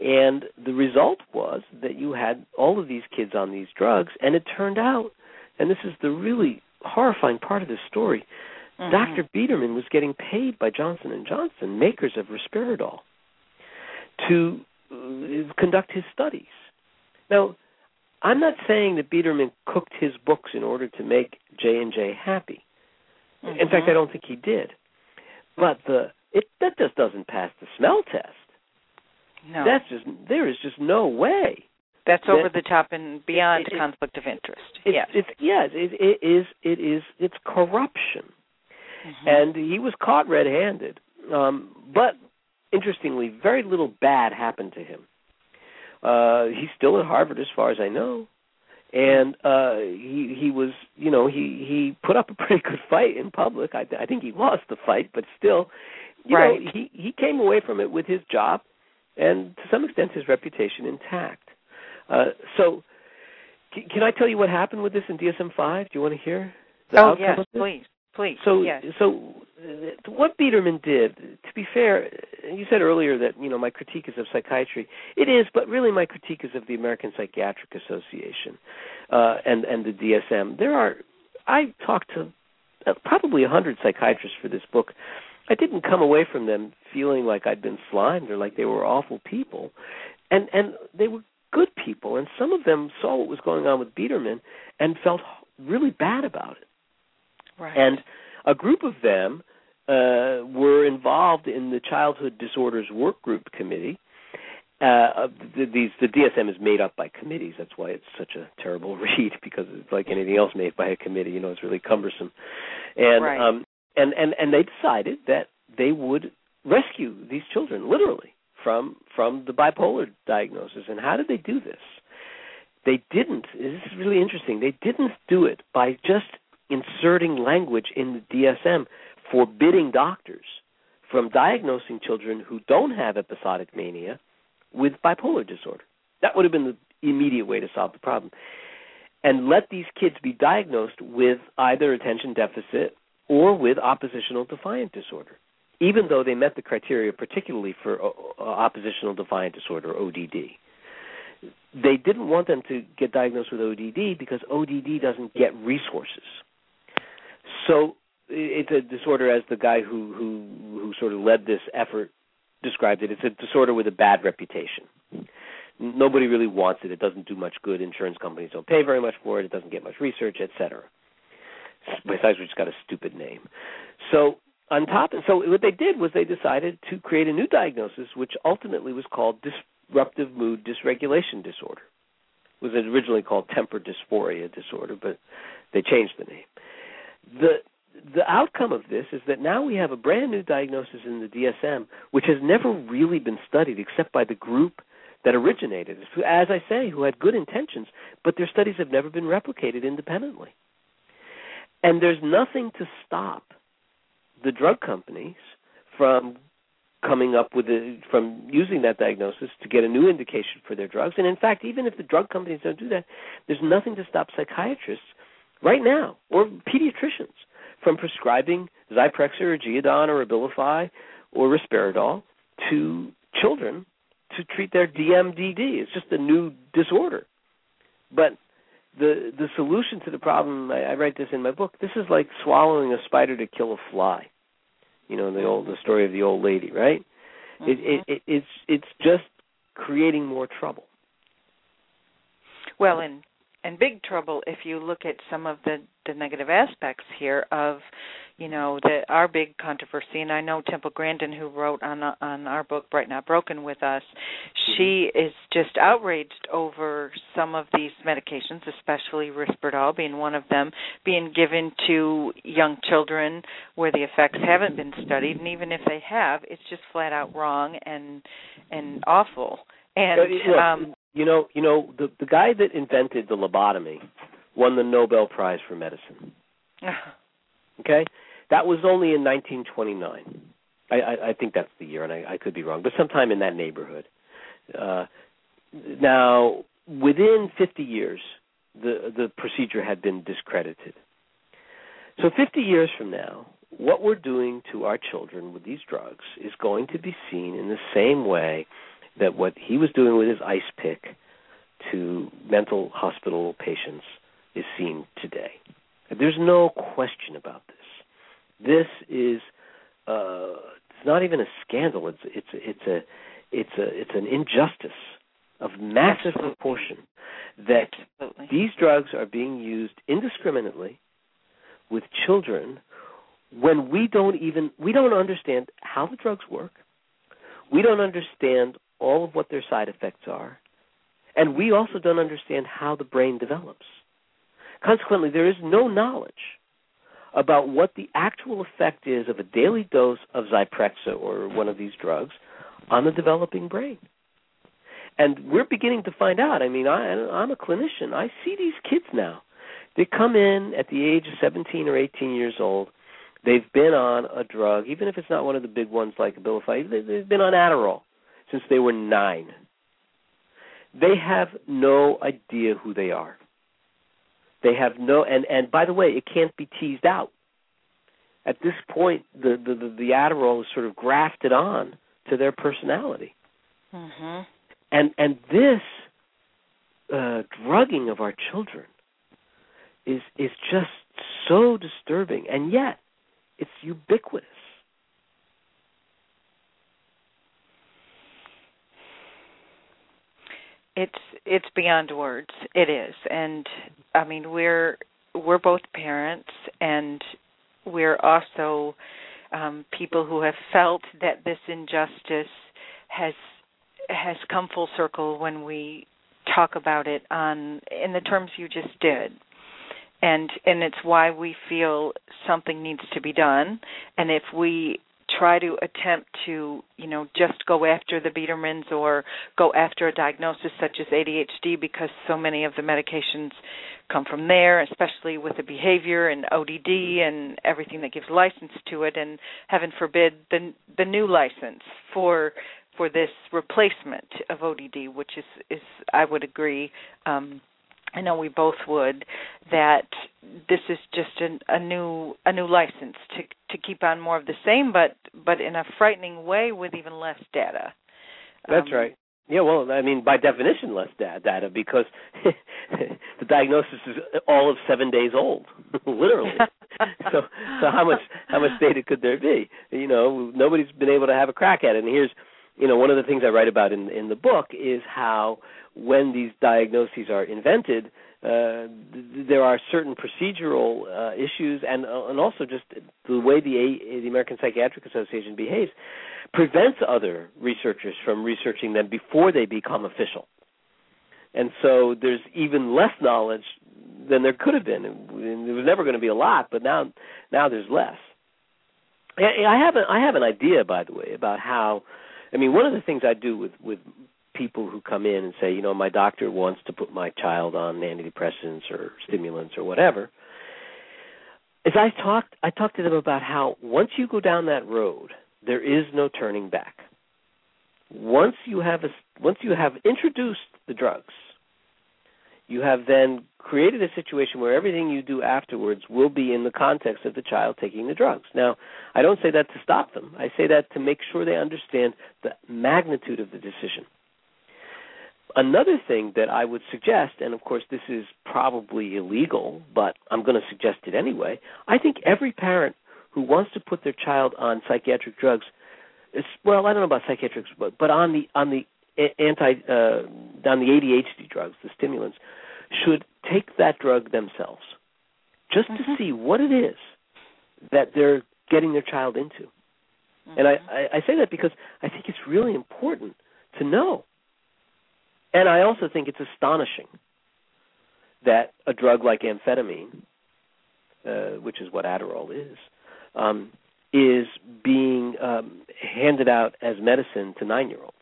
Speaker 3: And the result was that you had all of these kids on these drugs, and it turned out, and this is the really horrifying part of this story,
Speaker 2: Mhm.
Speaker 3: Dr. Biederman was getting paid by Johnson and Johnson, makers of Risperidol, to uh, conduct his studies. Now, I'm not saying that Biederman cooked his books in order to make J and J happy. In fact,
Speaker 2: Mhm.
Speaker 3: I don't think he did. But the it that just doesn't pass the smell test.
Speaker 2: No,
Speaker 3: That's just there is just no way.
Speaker 2: that's
Speaker 3: that-
Speaker 2: over the top and beyond
Speaker 3: it- it-
Speaker 2: conflict of interest.
Speaker 3: It's,
Speaker 2: yes.
Speaker 3: it's yes, it, it is it is it's corruption.
Speaker 2: Mhm.
Speaker 3: and he was caught red-handed. Um, but interestingly, very little bad happened to him. Uh, he's still at Harvard, as far as I know, and uh, he he was, you know, he he put up a pretty good fight in public. I, I think he lost the fight, but still, you
Speaker 2: Right.
Speaker 3: know, he he came away from it with his job, and to some extent, his reputation intact. Uh, so, c- can I tell you what happened with this in DSM five? Do you want to hear? The
Speaker 2: oh yes, please, please.
Speaker 3: So,
Speaker 2: yes.
Speaker 3: so uh, what Biederman did, to be fair, you said earlier that you know my critique is of psychiatry. It is, but really my critique is of the American Psychiatric Association uh, and and the DSM. There are, I talked to uh, probably a hundred psychiatrists for this book. I didn't come away from them feeling like I'd been slimed or like they were awful people, and and they were good people, and some of them saw what was going on with Biederman and felt really bad about it.
Speaker 2: right.
Speaker 3: And a group of them uh, were involved in the Childhood Disorders Work Group Committee. Uh, the, these the DSM is made up by committees. That's why it's such a terrible read because it's like anything else made by a committee. You know, it's really cumbersome. And
Speaker 2: Right.
Speaker 3: um, and and and they decided that they would rescue these children literally from from the bipolar diagnosis. And how did they do this? They didn't. This is really interesting. They didn't do it by just inserting language in the DSM forbidding doctors from diagnosing children who don't have episodic mania with bipolar disorder. That would have been the immediate way to solve the problem. And let these kids be diagnosed with either attention deficit or with oppositional defiant disorder, even though they met the criteria, particularly for uh, uh, oppositional defiant disorder, ODD. They didn't want them to get diagnosed with ODD because ODD doesn't get resources. So it's a disorder, as the guy who who who sort of led this effort described it. It's a disorder with a bad reputation. Nobody really wants it. It doesn't do much good. Insurance companies don't pay very much for it. It doesn't get much research, etc. Besides, which it's got a stupid name. So on top, and so what they did was they decided to create a new diagnosis, which ultimately was called disruptive mood dysregulation disorder. It was originally called temper dysphoria disorder, but they changed the name. The the outcome of this is that now we have a brand new diagnosis in the DSM, which has never really been studied except by the group that originated it. As I say, who had good intentions, but their studies have never been replicated independently. And there's nothing to stop the drug companies from coming up with a, from using that diagnosis to get a new indication for their drugs. And in fact, even if the drug companies don't do that, there's nothing to stop psychiatrists right now or pediatricians from prescribing Zyprexa or Geodon or Abilify or Risperidol to children to treat their DMDD. It's just a new disorder. But the the solution to the problem, I, I write this in my book. This is like swallowing a spider to kill a fly. You know the old the mm-hmm. story of the old lady, right? It, it, mm-hmm. it it's it's just creating more trouble.
Speaker 2: Well, and and big trouble if you look at some of the the negative aspects here of you know that our big controversy and I know Temple Grandin who wrote on on our book Bright Not Broken with us she is just outraged over some of these medications especially Risperdal being one of them being given to young children where the effects haven't been studied and even if they have it's just flat out wrong and and awful. And um
Speaker 3: you know, you know, the the guy that invented the lobotomy won the Nobel Prize for medicine. Okay, that was only in 1929. I, I, I think that's the year, and I, I could be wrong, but sometime in that neighborhood. Uh, now, within 50 years, the the procedure had been discredited. So, 50 years from now, what we're doing to our children with these drugs is going to be seen in the same way that what he was doing with his ice pick to mental hospital patients is seen today. There's no question about this. This is uh, it's not even a scandal. It's it's it's a it's a it's an injustice of massive
Speaker 2: Absolutely.
Speaker 3: proportion that
Speaker 2: Absolutely.
Speaker 3: these drugs are being used indiscriminately with children when we don't even we don't understand how the drugs work. We don't understand all of what their side effects are. And we also don't understand how the brain develops. Consequently, there is no knowledge about what the actual effect is of a daily dose of Zyprexa or one of these drugs on the developing brain. And we're beginning to find out. I mean, I, I'm a clinician. I see these kids now. They come in at the age of 17 or 18 years old. They've been on a drug, even if it's not one of the big ones like Abilify. they- They've been on Adderall since they were nine. They have no idea who they are. They have no, and and by the way, it can't be teased out. At this point, the the the, the Adderall is sort of grafted on to their personality
Speaker 2: Mhm.
Speaker 3: and and this uh, drugging of our children is is just so disturbing, and yet it's ubiquitous.
Speaker 2: It's it's beyond words. It is. And i mean we're we're both parents and we're also um people who have felt that this injustice has has come full circle when we talk about it on in the terms you just did. And and it's why we feel something needs to be done. And if we try to attempt to you know just go after the Biedermans or go after a diagnosis such as ADHD because so many of the medications come from there especially with the behavior and ODD and everything that gives license to it. And heaven forbid the the new license for for this replacement of ODD which is is I would agree um I know we both would that this is just an, a new a new license to to keep on more of the same, but but in a frightening way with even less data.
Speaker 3: That's
Speaker 2: Um,
Speaker 3: right. Yeah, well, I mean, by definition, less da- data because the diagnosis is all of seven days old, literally. so, so how much how much data could there be? You know, nobody's been able to have a crack at it. And here's, you know, one of the things I write about in in the book is how when these diagnoses are invented, uh, th- there are certain procedural uh, issues, and uh, and also just the way the A- the American Psychiatric Association behaves prevents other researchers from researching them before they become official. And so there's even less knowledge than there could have been. And there was never going to be a lot, but now now there's less. I have a, I have an idea, by the way, about how. I mean, one of the things I do with with people who come in and say, you know, my doctor wants to put my child on antidepressants or stimulants or whatever, is I talked I talk to them about how once you go down that road, there is no turning back. Once you have a, once you have introduced the drugs, you have then created a situation where everything you do afterwards will be in the context of the child taking the drugs. Now, I don't say that to stop them. I say that to make sure they understand the magnitude of the decision. Another thing that I would suggest, and of course this is probably illegal, but I'm going to suggest it anyway. I think every parent who wants to put their child on psychiatric drugs, is, well, I don't know about psychiatrics, but but on the on the anti uh, on the ADHD drugs, the stimulants, should take that drug themselves, just to
Speaker 2: Mhm.
Speaker 3: see what it is that they're getting their child into. And I, I, I say that because I think it's really important to know. And I also think it's astonishing that a drug like amphetamine, uh, which is what Adderall is, um, is being um, handed out as medicine to nine-year-olds,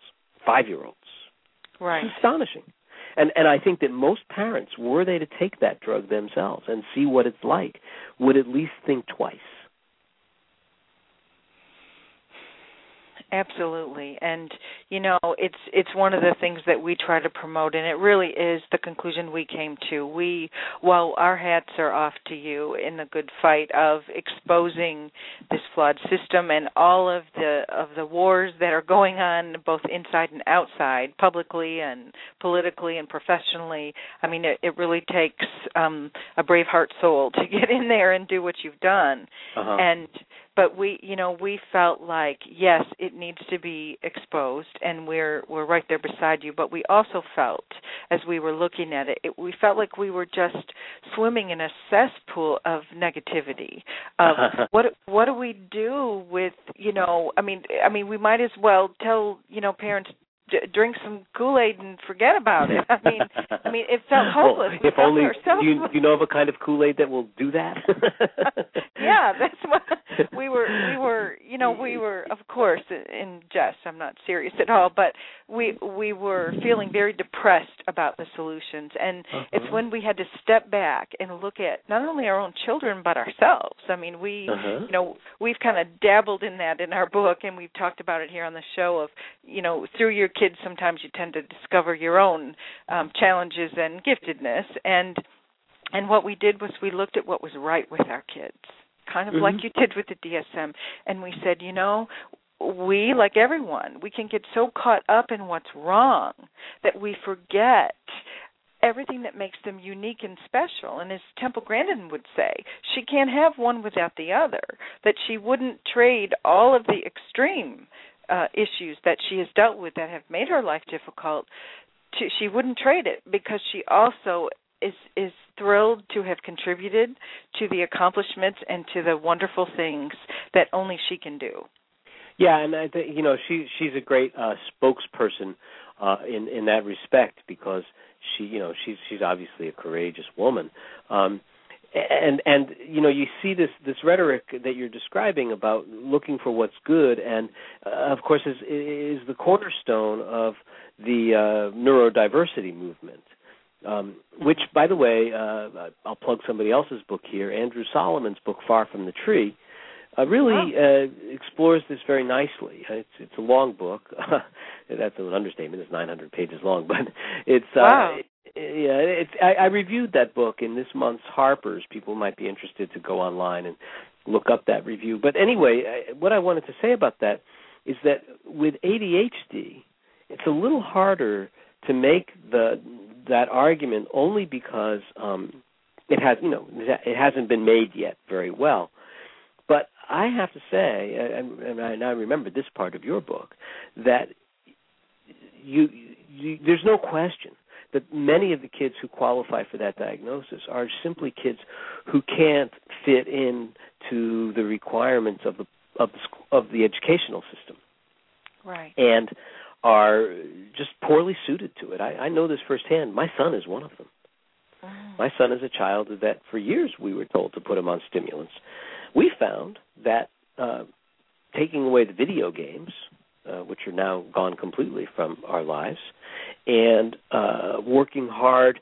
Speaker 3: five-year-olds.
Speaker 2: right.
Speaker 3: It's astonishing. And and I think that most parents, were they to take that drug themselves and see what it's like, would at least think twice.
Speaker 2: Absolutely. And you know, it's it's one of the things that we try to promote and it really is the conclusion we came to. We while our hats are off to you in the good fight of exposing this flawed system and all of the of the wars that are going on both inside and outside, publicly and politically and professionally. I mean, it, it really takes um a brave heart soul to get in there and do what you've done.
Speaker 3: Uh-huh.
Speaker 2: And but we you know we felt like yes it needs to be exposed and we're we're right there beside you. But we also felt as we were looking at it, it we felt like we were just swimming in a cesspool of negativity of what what do we do with you know i mean i mean we might as well tell you know parents d- drink some Kool Aid and forget about it. I mean, I mean, it felt hopeless.
Speaker 3: Well, if
Speaker 2: felt
Speaker 3: only
Speaker 2: ourselves-
Speaker 3: do you, do you know of a kind of Kool Aid that will do that?
Speaker 2: yeah, that's what we were. We were, you know, we were, of course, in jest. I'm not serious at all, but we we were feeling very depressed about the solutions, and it's
Speaker 3: Uh-huh.
Speaker 2: when we had to step back and look at not only our own children but ourselves. I mean, we,
Speaker 3: Uh-huh.
Speaker 2: you know, we've kind of dabbled in that in our book, and we've talked about it here on the show. Of, you know, through your kids, sometimes you tend to discover your own um, challenges and giftedness, and and what we did was we looked at what was right with our kids kind of like
Speaker 3: Mhm.
Speaker 2: you did with the DSM and we said you know we like everyone we can get so caught up in what's wrong that we forget everything that makes them unique and special and as Temple Grandin would say she can't have one without the other that she wouldn't trade all of the extreme uh issues that she has dealt with that have made her life difficult to, she wouldn't trade it because she also is is thrilled to have contributed to the accomplishments and to the wonderful things that only she can do.
Speaker 3: Yeah, and I think you know she she's a great uh spokesperson uh in in that respect because she you know she's she's obviously a courageous woman. Um and and you know you see this this rhetoric that you're describing about looking for what's good and uh, of course is is the cornerstone of the uh neurodiversity movement um, which, by the way, uh, I'll plug somebody else's book here. Andrew Solomon's book, Far from the Tree, uh, really uh, explores this very nicely. Uh, It's it's a long book. That's an understatement. It's 900 pages long, but it's uh,
Speaker 2: Wow.
Speaker 3: yeah. It's I, I reviewed that book in this month's Harper's. People might be interested to go online and look up that review. But anyway, I, what I wanted to say about that is that with ADHD, it's a little harder to make the that argument only because um it has you know it hasn't been made yet very well i have to say and, and I, remember this part of your book that you, you there's no question that many of the kids who qualify for that diagnosis are simply kids who can't fit in to the requirements of the of the of the educational system
Speaker 2: Right.
Speaker 3: and are just poorly suited to it. I, I know this firsthand. My son is one of them. Oh. My son is a child that for years we were told to put him on stimulants. We found that uh, taking away the video games, uh, which are now gone completely from our lives, and uh, working hard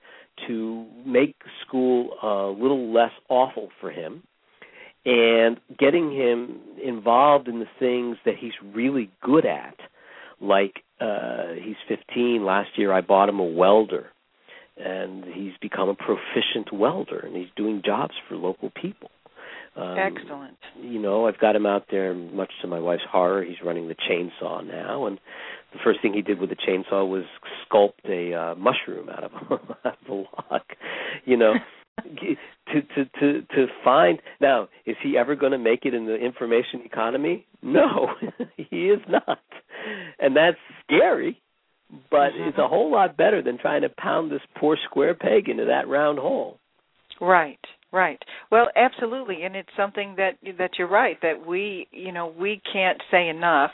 Speaker 3: to make school a little less awful for him, and getting him involved in the things that he's really good at like uh he's 15 last year I bought him a welder and he's become a proficient welder and he's doing jobs for local people um,
Speaker 2: Excellent.
Speaker 3: you know I've got him out there much to my wife's horror. He's running the chainsaw now and the first thing he did with the chainsaw was sculpt a uh, mushroom out of, out of a log. You know to to to to find now is he ever going to make it in the information economy? No he is not. And that's scary but it's a whole lot better than trying to pound this poor square peg into that round hole.
Speaker 2: Right. Right. Well, absolutely, and it's something that that you're right that we, you know, we can't say enough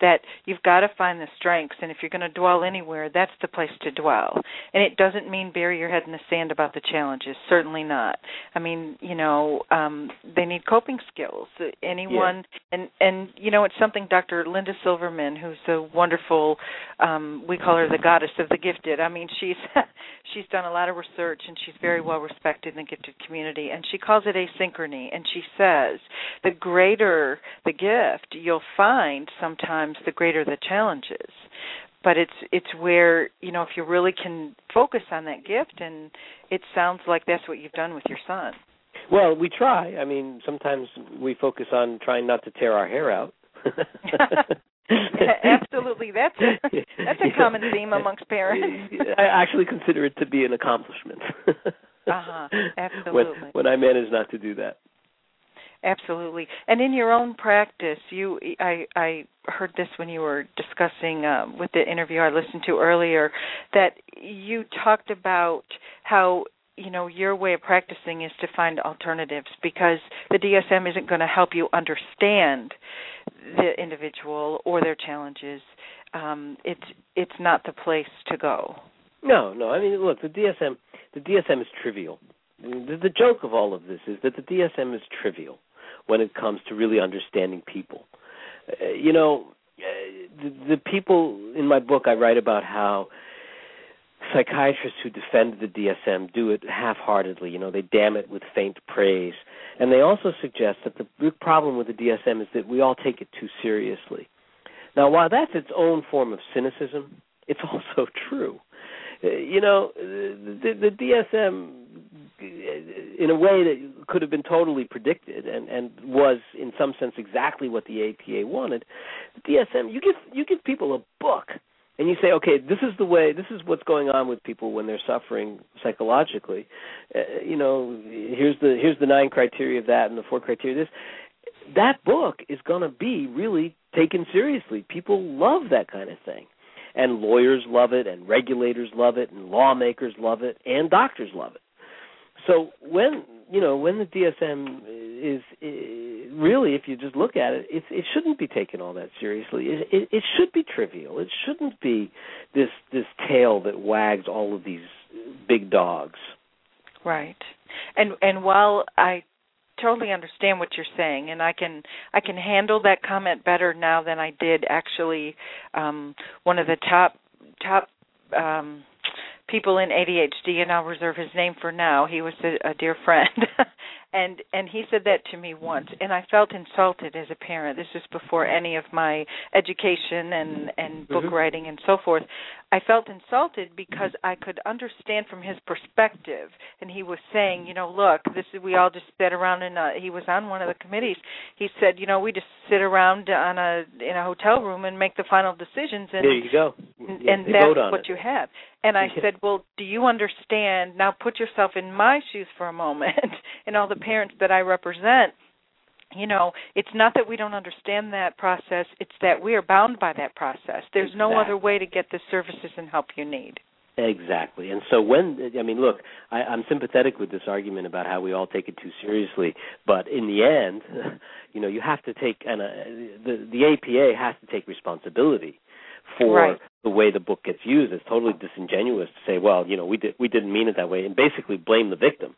Speaker 2: that you've got to find the strengths, and if you're going to dwell anywhere, that's the place to dwell. And it doesn't mean bury your head in the sand about the challenges. Certainly not. I mean, you know, um, they need coping skills. Anyone, and and you know, it's something Dr. Linda Silverman, who's a wonderful, um, we call her the goddess of the gifted. I mean, she's she's done a lot of research, and she's very well respected in the gifted community and she calls it asynchrony. And she says the greater the gift, you'll find sometimes the greater the challenges. But it's it's where you know if you really can focus on that gift, and it sounds like that's what you've done with your son.
Speaker 3: Well, we try. I mean, sometimes we focus on trying not to tear our hair out.
Speaker 2: Absolutely, that's a, that's a common theme amongst parents.
Speaker 3: I actually consider it to be an accomplishment.
Speaker 2: uh-huh. Absolutely.
Speaker 3: When, I manage not to do that.
Speaker 2: Absolutely. And in your own practice, you I I heard this when you were discussing um, with the interview I listened to earlier that you talked about how you know your way of practicing is to find alternatives because the DSM isn't going to help you understand the individual or their challenges. Um, it's it's not the place to go.
Speaker 3: No, no. I mean, look, the DSM the DSM is trivial. The, the joke of all of this is that the DSM is trivial when it comes to really understanding people. Uh, you know, uh, the, the people in my book I write about how psychiatrists who defend the DSM do it half-heartedly. You know, they damn it with faint praise, and they also suggest that the big problem with the DSM is that we all take it too seriously. Now, while that's its own form of cynicism, it's also true. Uh, you know, the, the DSM, uh, in a way that could have been totally predicted and and was in some sense exactly what the APA wanted. The DSM, you give you give people a book and you say, okay, this is the way, this is what's going on with people when they're suffering psychologically. Uh, you know, here's the here's the nine criteria of that and the four criteria of this. That book is going to be really taken seriously. People love that kind of thing, and lawyers love it, and regulators love it, and lawmakers love it, and doctors love it. So when you know when the DSM is, is really, if you just look at it, it, it shouldn't be taken all that seriously. It, it, it should be trivial. It shouldn't be this this tail that wags all of these big dogs.
Speaker 2: Right, and and while I totally understand what you're saying and I can I can handle that comment better now than I did actually um one of the top top um people in ADHD, and I'll reserve his name for now. He was a, a dear friend, and and he said that to me once, and I felt insulted as a parent. This was before any of my education and and book mm-hmm. writing and so forth. I felt insulted because I could understand from his perspective, and he was saying, you know, look, this is we all just sit around in a. He was on one of the committees. He said, you know, we just sit around on a in a hotel room and make the final decisions, and
Speaker 3: there you go,
Speaker 2: yeah, and that's what it. you have. And I said, well, do you understand? Now put yourself in my shoes for a moment, and all the parents that I represent you know it's not that we don't understand that process it's that we are bound by that process there's
Speaker 3: exactly.
Speaker 2: no other way to get the services and help you need
Speaker 3: exactly and so when i mean look I, i'm sympathetic with this argument about how we all take it too seriously but in the end you know you have to take and uh, the the apa has to take responsibility for
Speaker 2: right.
Speaker 3: the way the book gets used it's totally disingenuous to say well you know we did we didn't mean it that way and basically blame the victim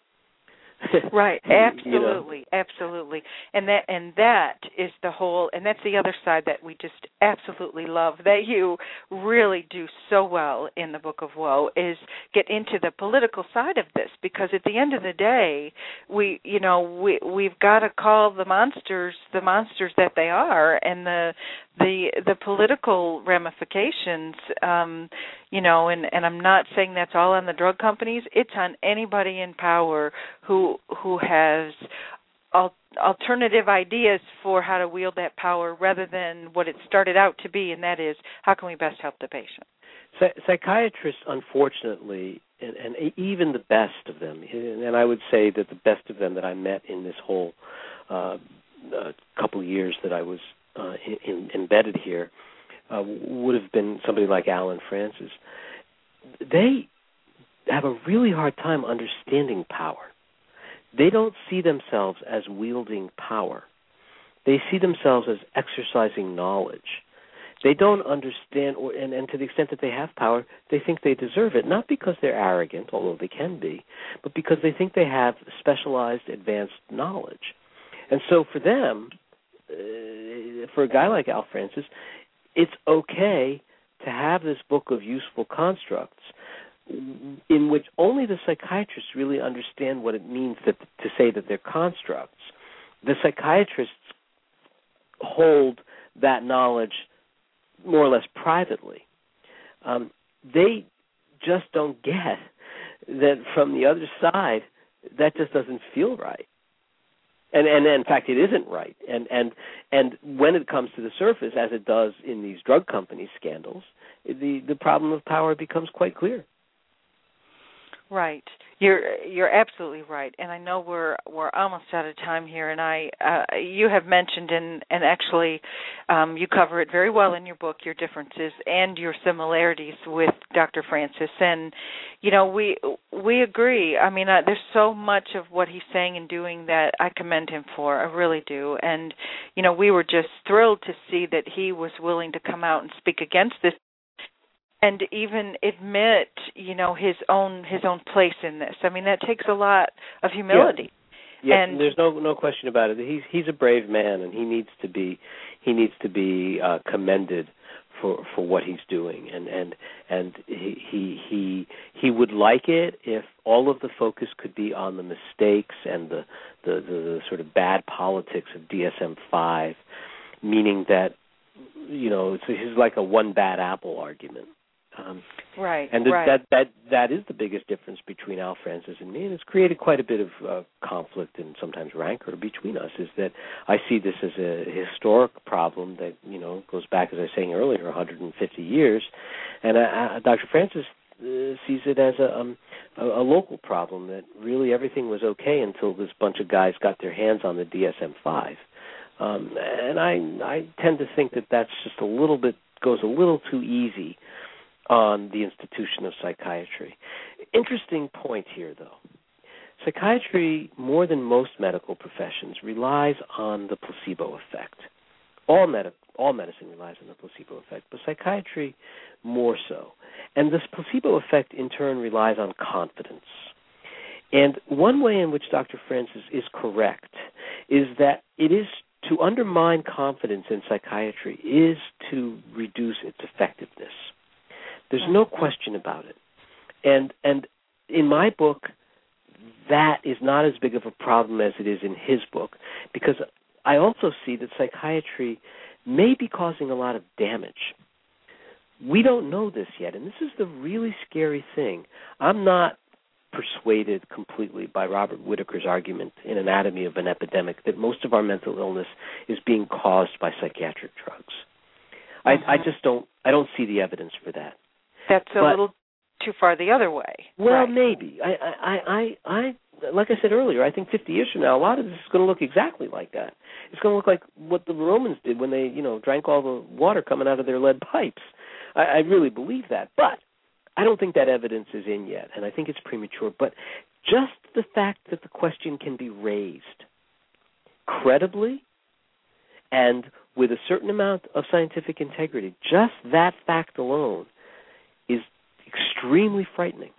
Speaker 2: right. Absolutely
Speaker 3: you know?
Speaker 2: absolutely. And that and that is the whole and that's the other side that we just absolutely love that you really do so well in the book of woe is get into the political side of this because at the end of the day we you know we we've got to call the monsters the monsters that they are and the the the political ramifications um you know and and I'm not saying that's all on the drug companies. It's on anybody in power who who has al- alternative ideas for how to wield that power rather than what it started out to be and that is how can we best help the patient?
Speaker 3: Psychiatrists unfortunately and, and even the best of them and I would say that the best of them that I met in this whole uh, uh couple of years that I was uh, in, embedded here uh, would have been somebody like Allen Frances. They have a really hard time understanding power. They don't see themselves as wielding power. They see themselves as exercising knowledge. They don't understand, or, and, and to the extent that they have power, they think they deserve it, not because they're arrogant, although they can be, but because they think they have specialized, advanced knowledge. And so for them, uh, for a guy like Al Frances, it's okay to have this book of useful constructs, in which only the psychiatrists really understand what it means that, to say that they're constructs. The psychiatrists hold that knowledge more or less privately. Um, they just don't get that from the other side that just doesn't feel right and and in fact it isn't right. And and and when it comes to the surface as it does in these drug company scandals the the problem of power becomes quite clear
Speaker 2: Right. You're you're absolutely right, and I know we're we're almost out of time here. And I uh, you have mentioned and and actually um, you cover it very well in your book your differences and your similarities with Dr. Frances. And you know we we agree. I mean uh, there's so much of what he's saying and doing that I commend him for. I really do. And you know we were just thrilled to see that he was willing to come out and speak against this and even admit you know his own his own place in this. I mean that takes a lot of humility.
Speaker 3: Yeah, yeah
Speaker 2: and
Speaker 3: there's no no question about it. He's he's a brave man and he needs to be he needs to be uh commended for for what he's doing. And and and he he he he would like it if all of the focus could be on the mistakes and the the the, the sort of bad politics of DSM-5 meaning that you know it's, it's like a one bad apple argument um,
Speaker 2: right.
Speaker 3: And the,
Speaker 2: right.
Speaker 3: that that that is the biggest difference between Al Frances and me, and it's created quite a bit of uh, conflict and sometimes rancor between us. Is that I see this as a historic problem that you know goes back, as I was saying earlier, 150 years, and uh, uh Dr. Frances uh, sees it as a, um, a a local problem that really everything was okay until this bunch of guys got their hands on the DSM-5. Um, and I I tend to think that that's just a little bit goes a little too easy on the institution of psychiatry. Interesting point here, though. Psychiatry, more than most medical professions, relies on the placebo effect. All, med- all medicine relies on the placebo effect, but psychiatry more so. And this placebo effect, in turn, relies on confidence. And one way in which Dr. Frances is correct is that it is to undermine confidence in psychiatry is to reduce its effectiveness. There's no question about it. And and in my book, that is not as big of a problem as it is in his book because I also see that psychiatry may be causing a lot of damage. We don't know this yet, and this is the really scary thing. I'm not persuaded completely by Robert Whitaker's argument in Anatomy of an Epidemic that most of our mental illness is being caused by psychiatric drugs. I, I
Speaker 2: Uh-huh.
Speaker 3: just don't I don't see the evidence for that.
Speaker 2: That's a
Speaker 3: but-
Speaker 2: little too far the other way
Speaker 3: Well,
Speaker 2: right.
Speaker 3: maybe. I, I, I, I, like I said earlier, I think 50 years from now, a lot of this is going to look exactly like that. It's going to look like what the Romans did when they, you know, drank all the water coming out of their lead pipes. I, I really believe that, but I don't think that evidence is in yet, and I think it's premature. But just the fact that the question can be raised credibly and with a certain amount of scientific integrity, just that fact alone extremely frightening.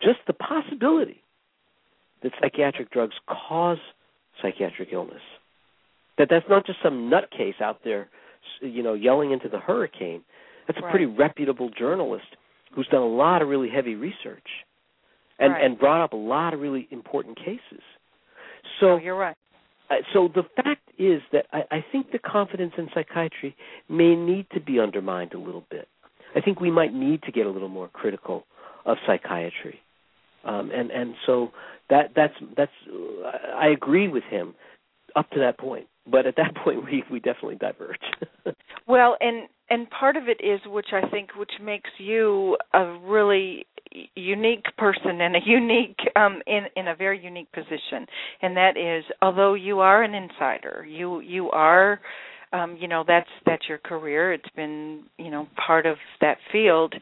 Speaker 3: Just the possibility that psychiatric drugs cause psychiatric illness. That that's not just some nutcase out there, you know, yelling into the hurricane. That's a
Speaker 2: Right.
Speaker 3: pretty reputable journalist who's done a lot of really heavy research and
Speaker 2: Right.
Speaker 3: and brought up a lot of really important cases.
Speaker 2: so
Speaker 3: So
Speaker 2: you're right
Speaker 3: uh, so the fact is that I, I think the confidence in psychiatry may need to be undermined a little bit. I think we might need to get a little more critical of psychiatry, um, and and so that that's that's I agree with him up to that point, but at that point we we definitely diverge.
Speaker 2: Well, and and part of it is which I think which makes you a really unique person and a unique um in in a very unique position. And that is although you are an insider, you you are um you know that's that's your career. It's been, you know, part of that field.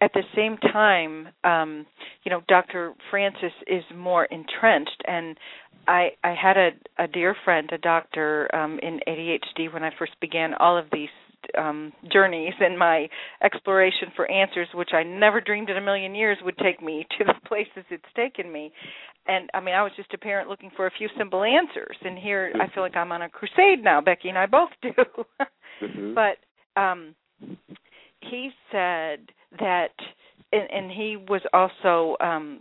Speaker 2: At the same time, um you know, Dr. Frances is more entrenched and I I had a a dear friend, a doctor um in ADHD when I first began all of these um journeys and my exploration for answers which I never dreamed in a million years would take me to the places it's taken me. And I mean I was just a parent looking for a few simple answers and here I feel like I'm on a crusade now. Becky and I both do.
Speaker 3: Mhm.
Speaker 2: But um he said that and, and he was also um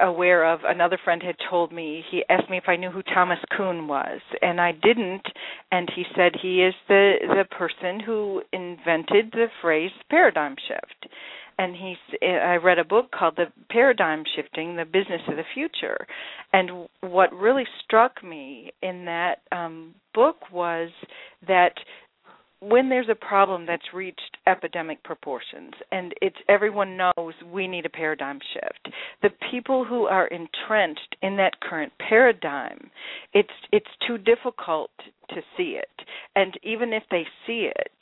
Speaker 2: aware of another friend had told me he asked me if I knew who Thomas Kuhn was. And I didn't. And he said he is the the person who invented the phrase paradigm shift. And he I read a book called The Paradigm Shifting: The Business of the Future. And what really struck me in that um book was that when there's a problem that's reached epidemic proportions and it's everyone knows we need a paradigm shift. The people who are entrenched in that current paradigm it's it's too difficult to see it. And even if they see it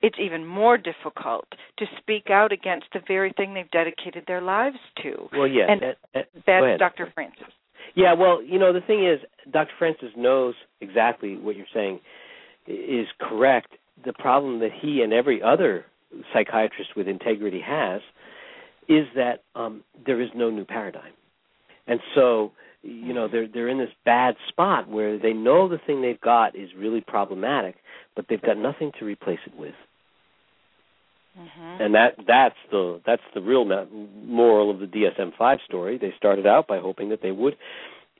Speaker 2: it's even more difficult to speak out against the very thing they've dedicated their lives to.
Speaker 3: Well yeah
Speaker 2: and
Speaker 3: uh, uh,
Speaker 2: that's dr frances.
Speaker 3: Yeah well you know the thing is dr frances knows exactly what you're saying is correct the problem that he and every other psychiatrist with integrity has is that um, there is no new paradigm, and so you know they're they're in this bad spot where they know the thing they've got is really problematic, but they've got nothing to replace it with.
Speaker 2: Mm-hmm.
Speaker 3: And that that's the that's the real moral of the DSM-5 story. They started out by hoping that they would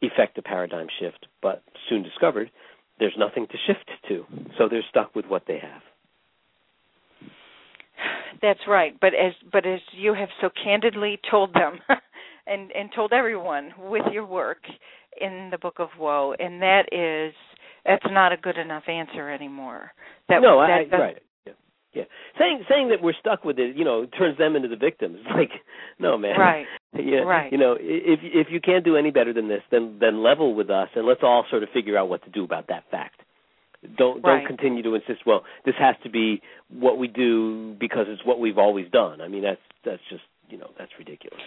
Speaker 3: effect a paradigm shift, but soon discovered there's nothing to shift to. So they're stuck with what they have.
Speaker 2: That's right. But as but as you have so candidly told them and and told everyone with your work in the book of woe and that is that's not a good enough answer anymore. That
Speaker 3: No,
Speaker 2: that
Speaker 3: I, right. Yeah. yeah. Saying saying that we're stuck with it, you know, turns them into the victims. Like, no man.
Speaker 2: Right.
Speaker 3: Yeah,
Speaker 2: right.
Speaker 3: You know, if if you can't do any better than this, then then level with us and let's all sort of figure out what to do about that fact. Don't
Speaker 2: right.
Speaker 3: don't continue to insist. Well, this has to be what we do because it's what we've always done. I mean, that's that's just you know that's ridiculous.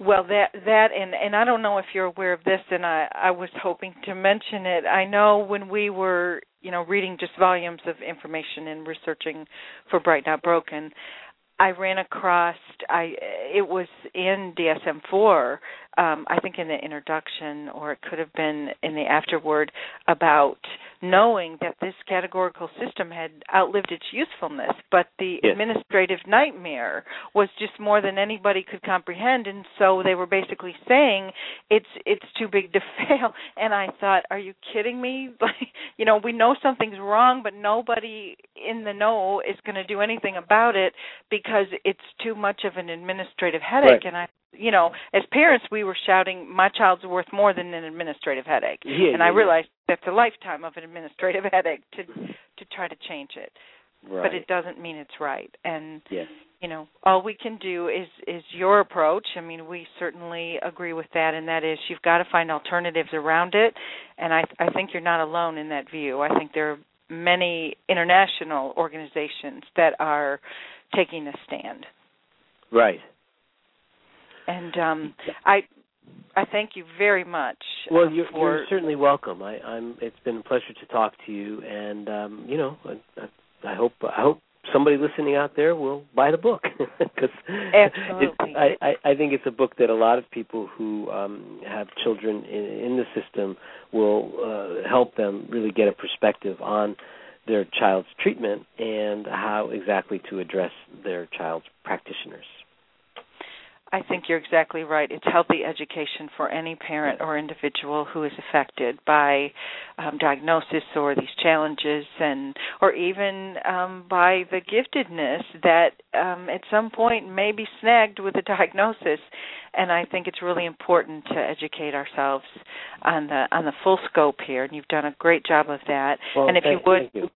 Speaker 2: Well, that that and and I don't know if you're aware of this, and I I was hoping to mention it. I know when we were you know reading just volumes of information and researching for Bright Not Broken, I ran across I it was in DSM four, um, I think in the introduction or it could have been in the afterword about knowing that this categorical system had outlived its usefulness, but the
Speaker 3: yes.
Speaker 2: administrative nightmare was just more than anybody could comprehend and so they were basically saying it's it's too big to fail and I thought, Are you kidding me? Like you know, we know something's wrong but nobody in the know is gonna do anything about it because it's too much of an administrative headache
Speaker 3: right.
Speaker 2: and I you know, as parents, we were shouting, "My child's worth more than an administrative headache,"
Speaker 3: yeah,
Speaker 2: and
Speaker 3: yeah,
Speaker 2: I realized that's a lifetime of an administrative headache to to try to change it.
Speaker 3: Right.
Speaker 2: But it doesn't mean it's right, and
Speaker 3: yes.
Speaker 2: you know, all we can do is is your approach. I mean, we certainly agree with that, and that is you've got to find alternatives around it. And I I think you're not alone in that view. I think there are many international organizations that are taking a stand.
Speaker 3: Right.
Speaker 2: And um, I I thank you very much.
Speaker 3: Well,
Speaker 2: um,
Speaker 3: you're,
Speaker 2: for,
Speaker 3: you're certainly welcome. I, I'm. It's been a pleasure to talk to you, and um, you know, I, I hope I hope somebody listening out there will buy the book because
Speaker 2: Absolutely.
Speaker 3: I, I I think it's a book that a lot of people who um, have children in, in the system will uh, help them really get a perspective on their child's treatment and how exactly to address their child's practitioners.
Speaker 2: I think you're exactly right. It's healthy education for any parent or individual who is affected by um, diagnosis or these challenges, and or even um, by the giftedness that um, at some point may be snagged with a diagnosis. And I think it's really important to educate ourselves on the on the full scope here. And you've done a great job of that.
Speaker 3: Well,
Speaker 2: and if
Speaker 3: thank,
Speaker 2: you would
Speaker 3: you.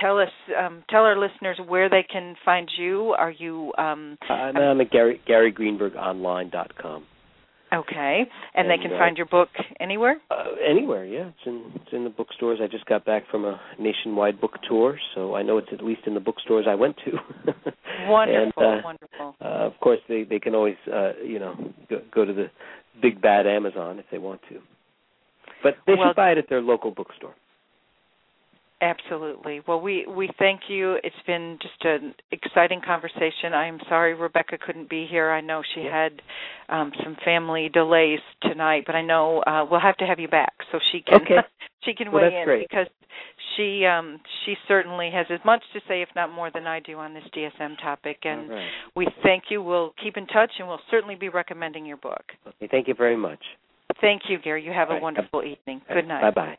Speaker 2: Tell us um, tell our listeners where they can find you are you um
Speaker 3: I'm, I'm at Gary GaryGreenbergOnline.com.
Speaker 2: okay and,
Speaker 3: And,
Speaker 2: they can
Speaker 3: uh,
Speaker 2: find your book anywhere
Speaker 3: Uh, anywhere, yeah. It's in it's in the bookstores. I just got back from a nationwide book tour, so I know it's at least in the bookstores I went to.
Speaker 2: wonderful
Speaker 3: and, uh,
Speaker 2: wonderful
Speaker 3: Uh, of course, they they can always uh, you know go, go to the big bad Amazon if they want to, but they
Speaker 2: Well-
Speaker 3: should buy it at their local bookstore.
Speaker 2: Absolutely well we we thank you it's been just an exciting conversation i'm sorry rebecca couldn't be here i know she had um some family delays tonight but i know uh we'll have to have you back so she can
Speaker 3: Okay.
Speaker 2: she can
Speaker 3: Well,
Speaker 2: weigh in
Speaker 3: great.
Speaker 2: because she um, she certainly has as much to say, if not more, than I do on this DSM topic. And
Speaker 3: right.
Speaker 2: we thank you. We'll keep in touch, and we'll certainly be recommending your book.
Speaker 3: Okay, thank you very much.
Speaker 2: Thank you, Gary. You have
Speaker 3: All
Speaker 2: a
Speaker 3: right.
Speaker 2: wonderful evening. Good night.
Speaker 3: Bye bye.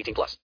Speaker 4: 18 plus.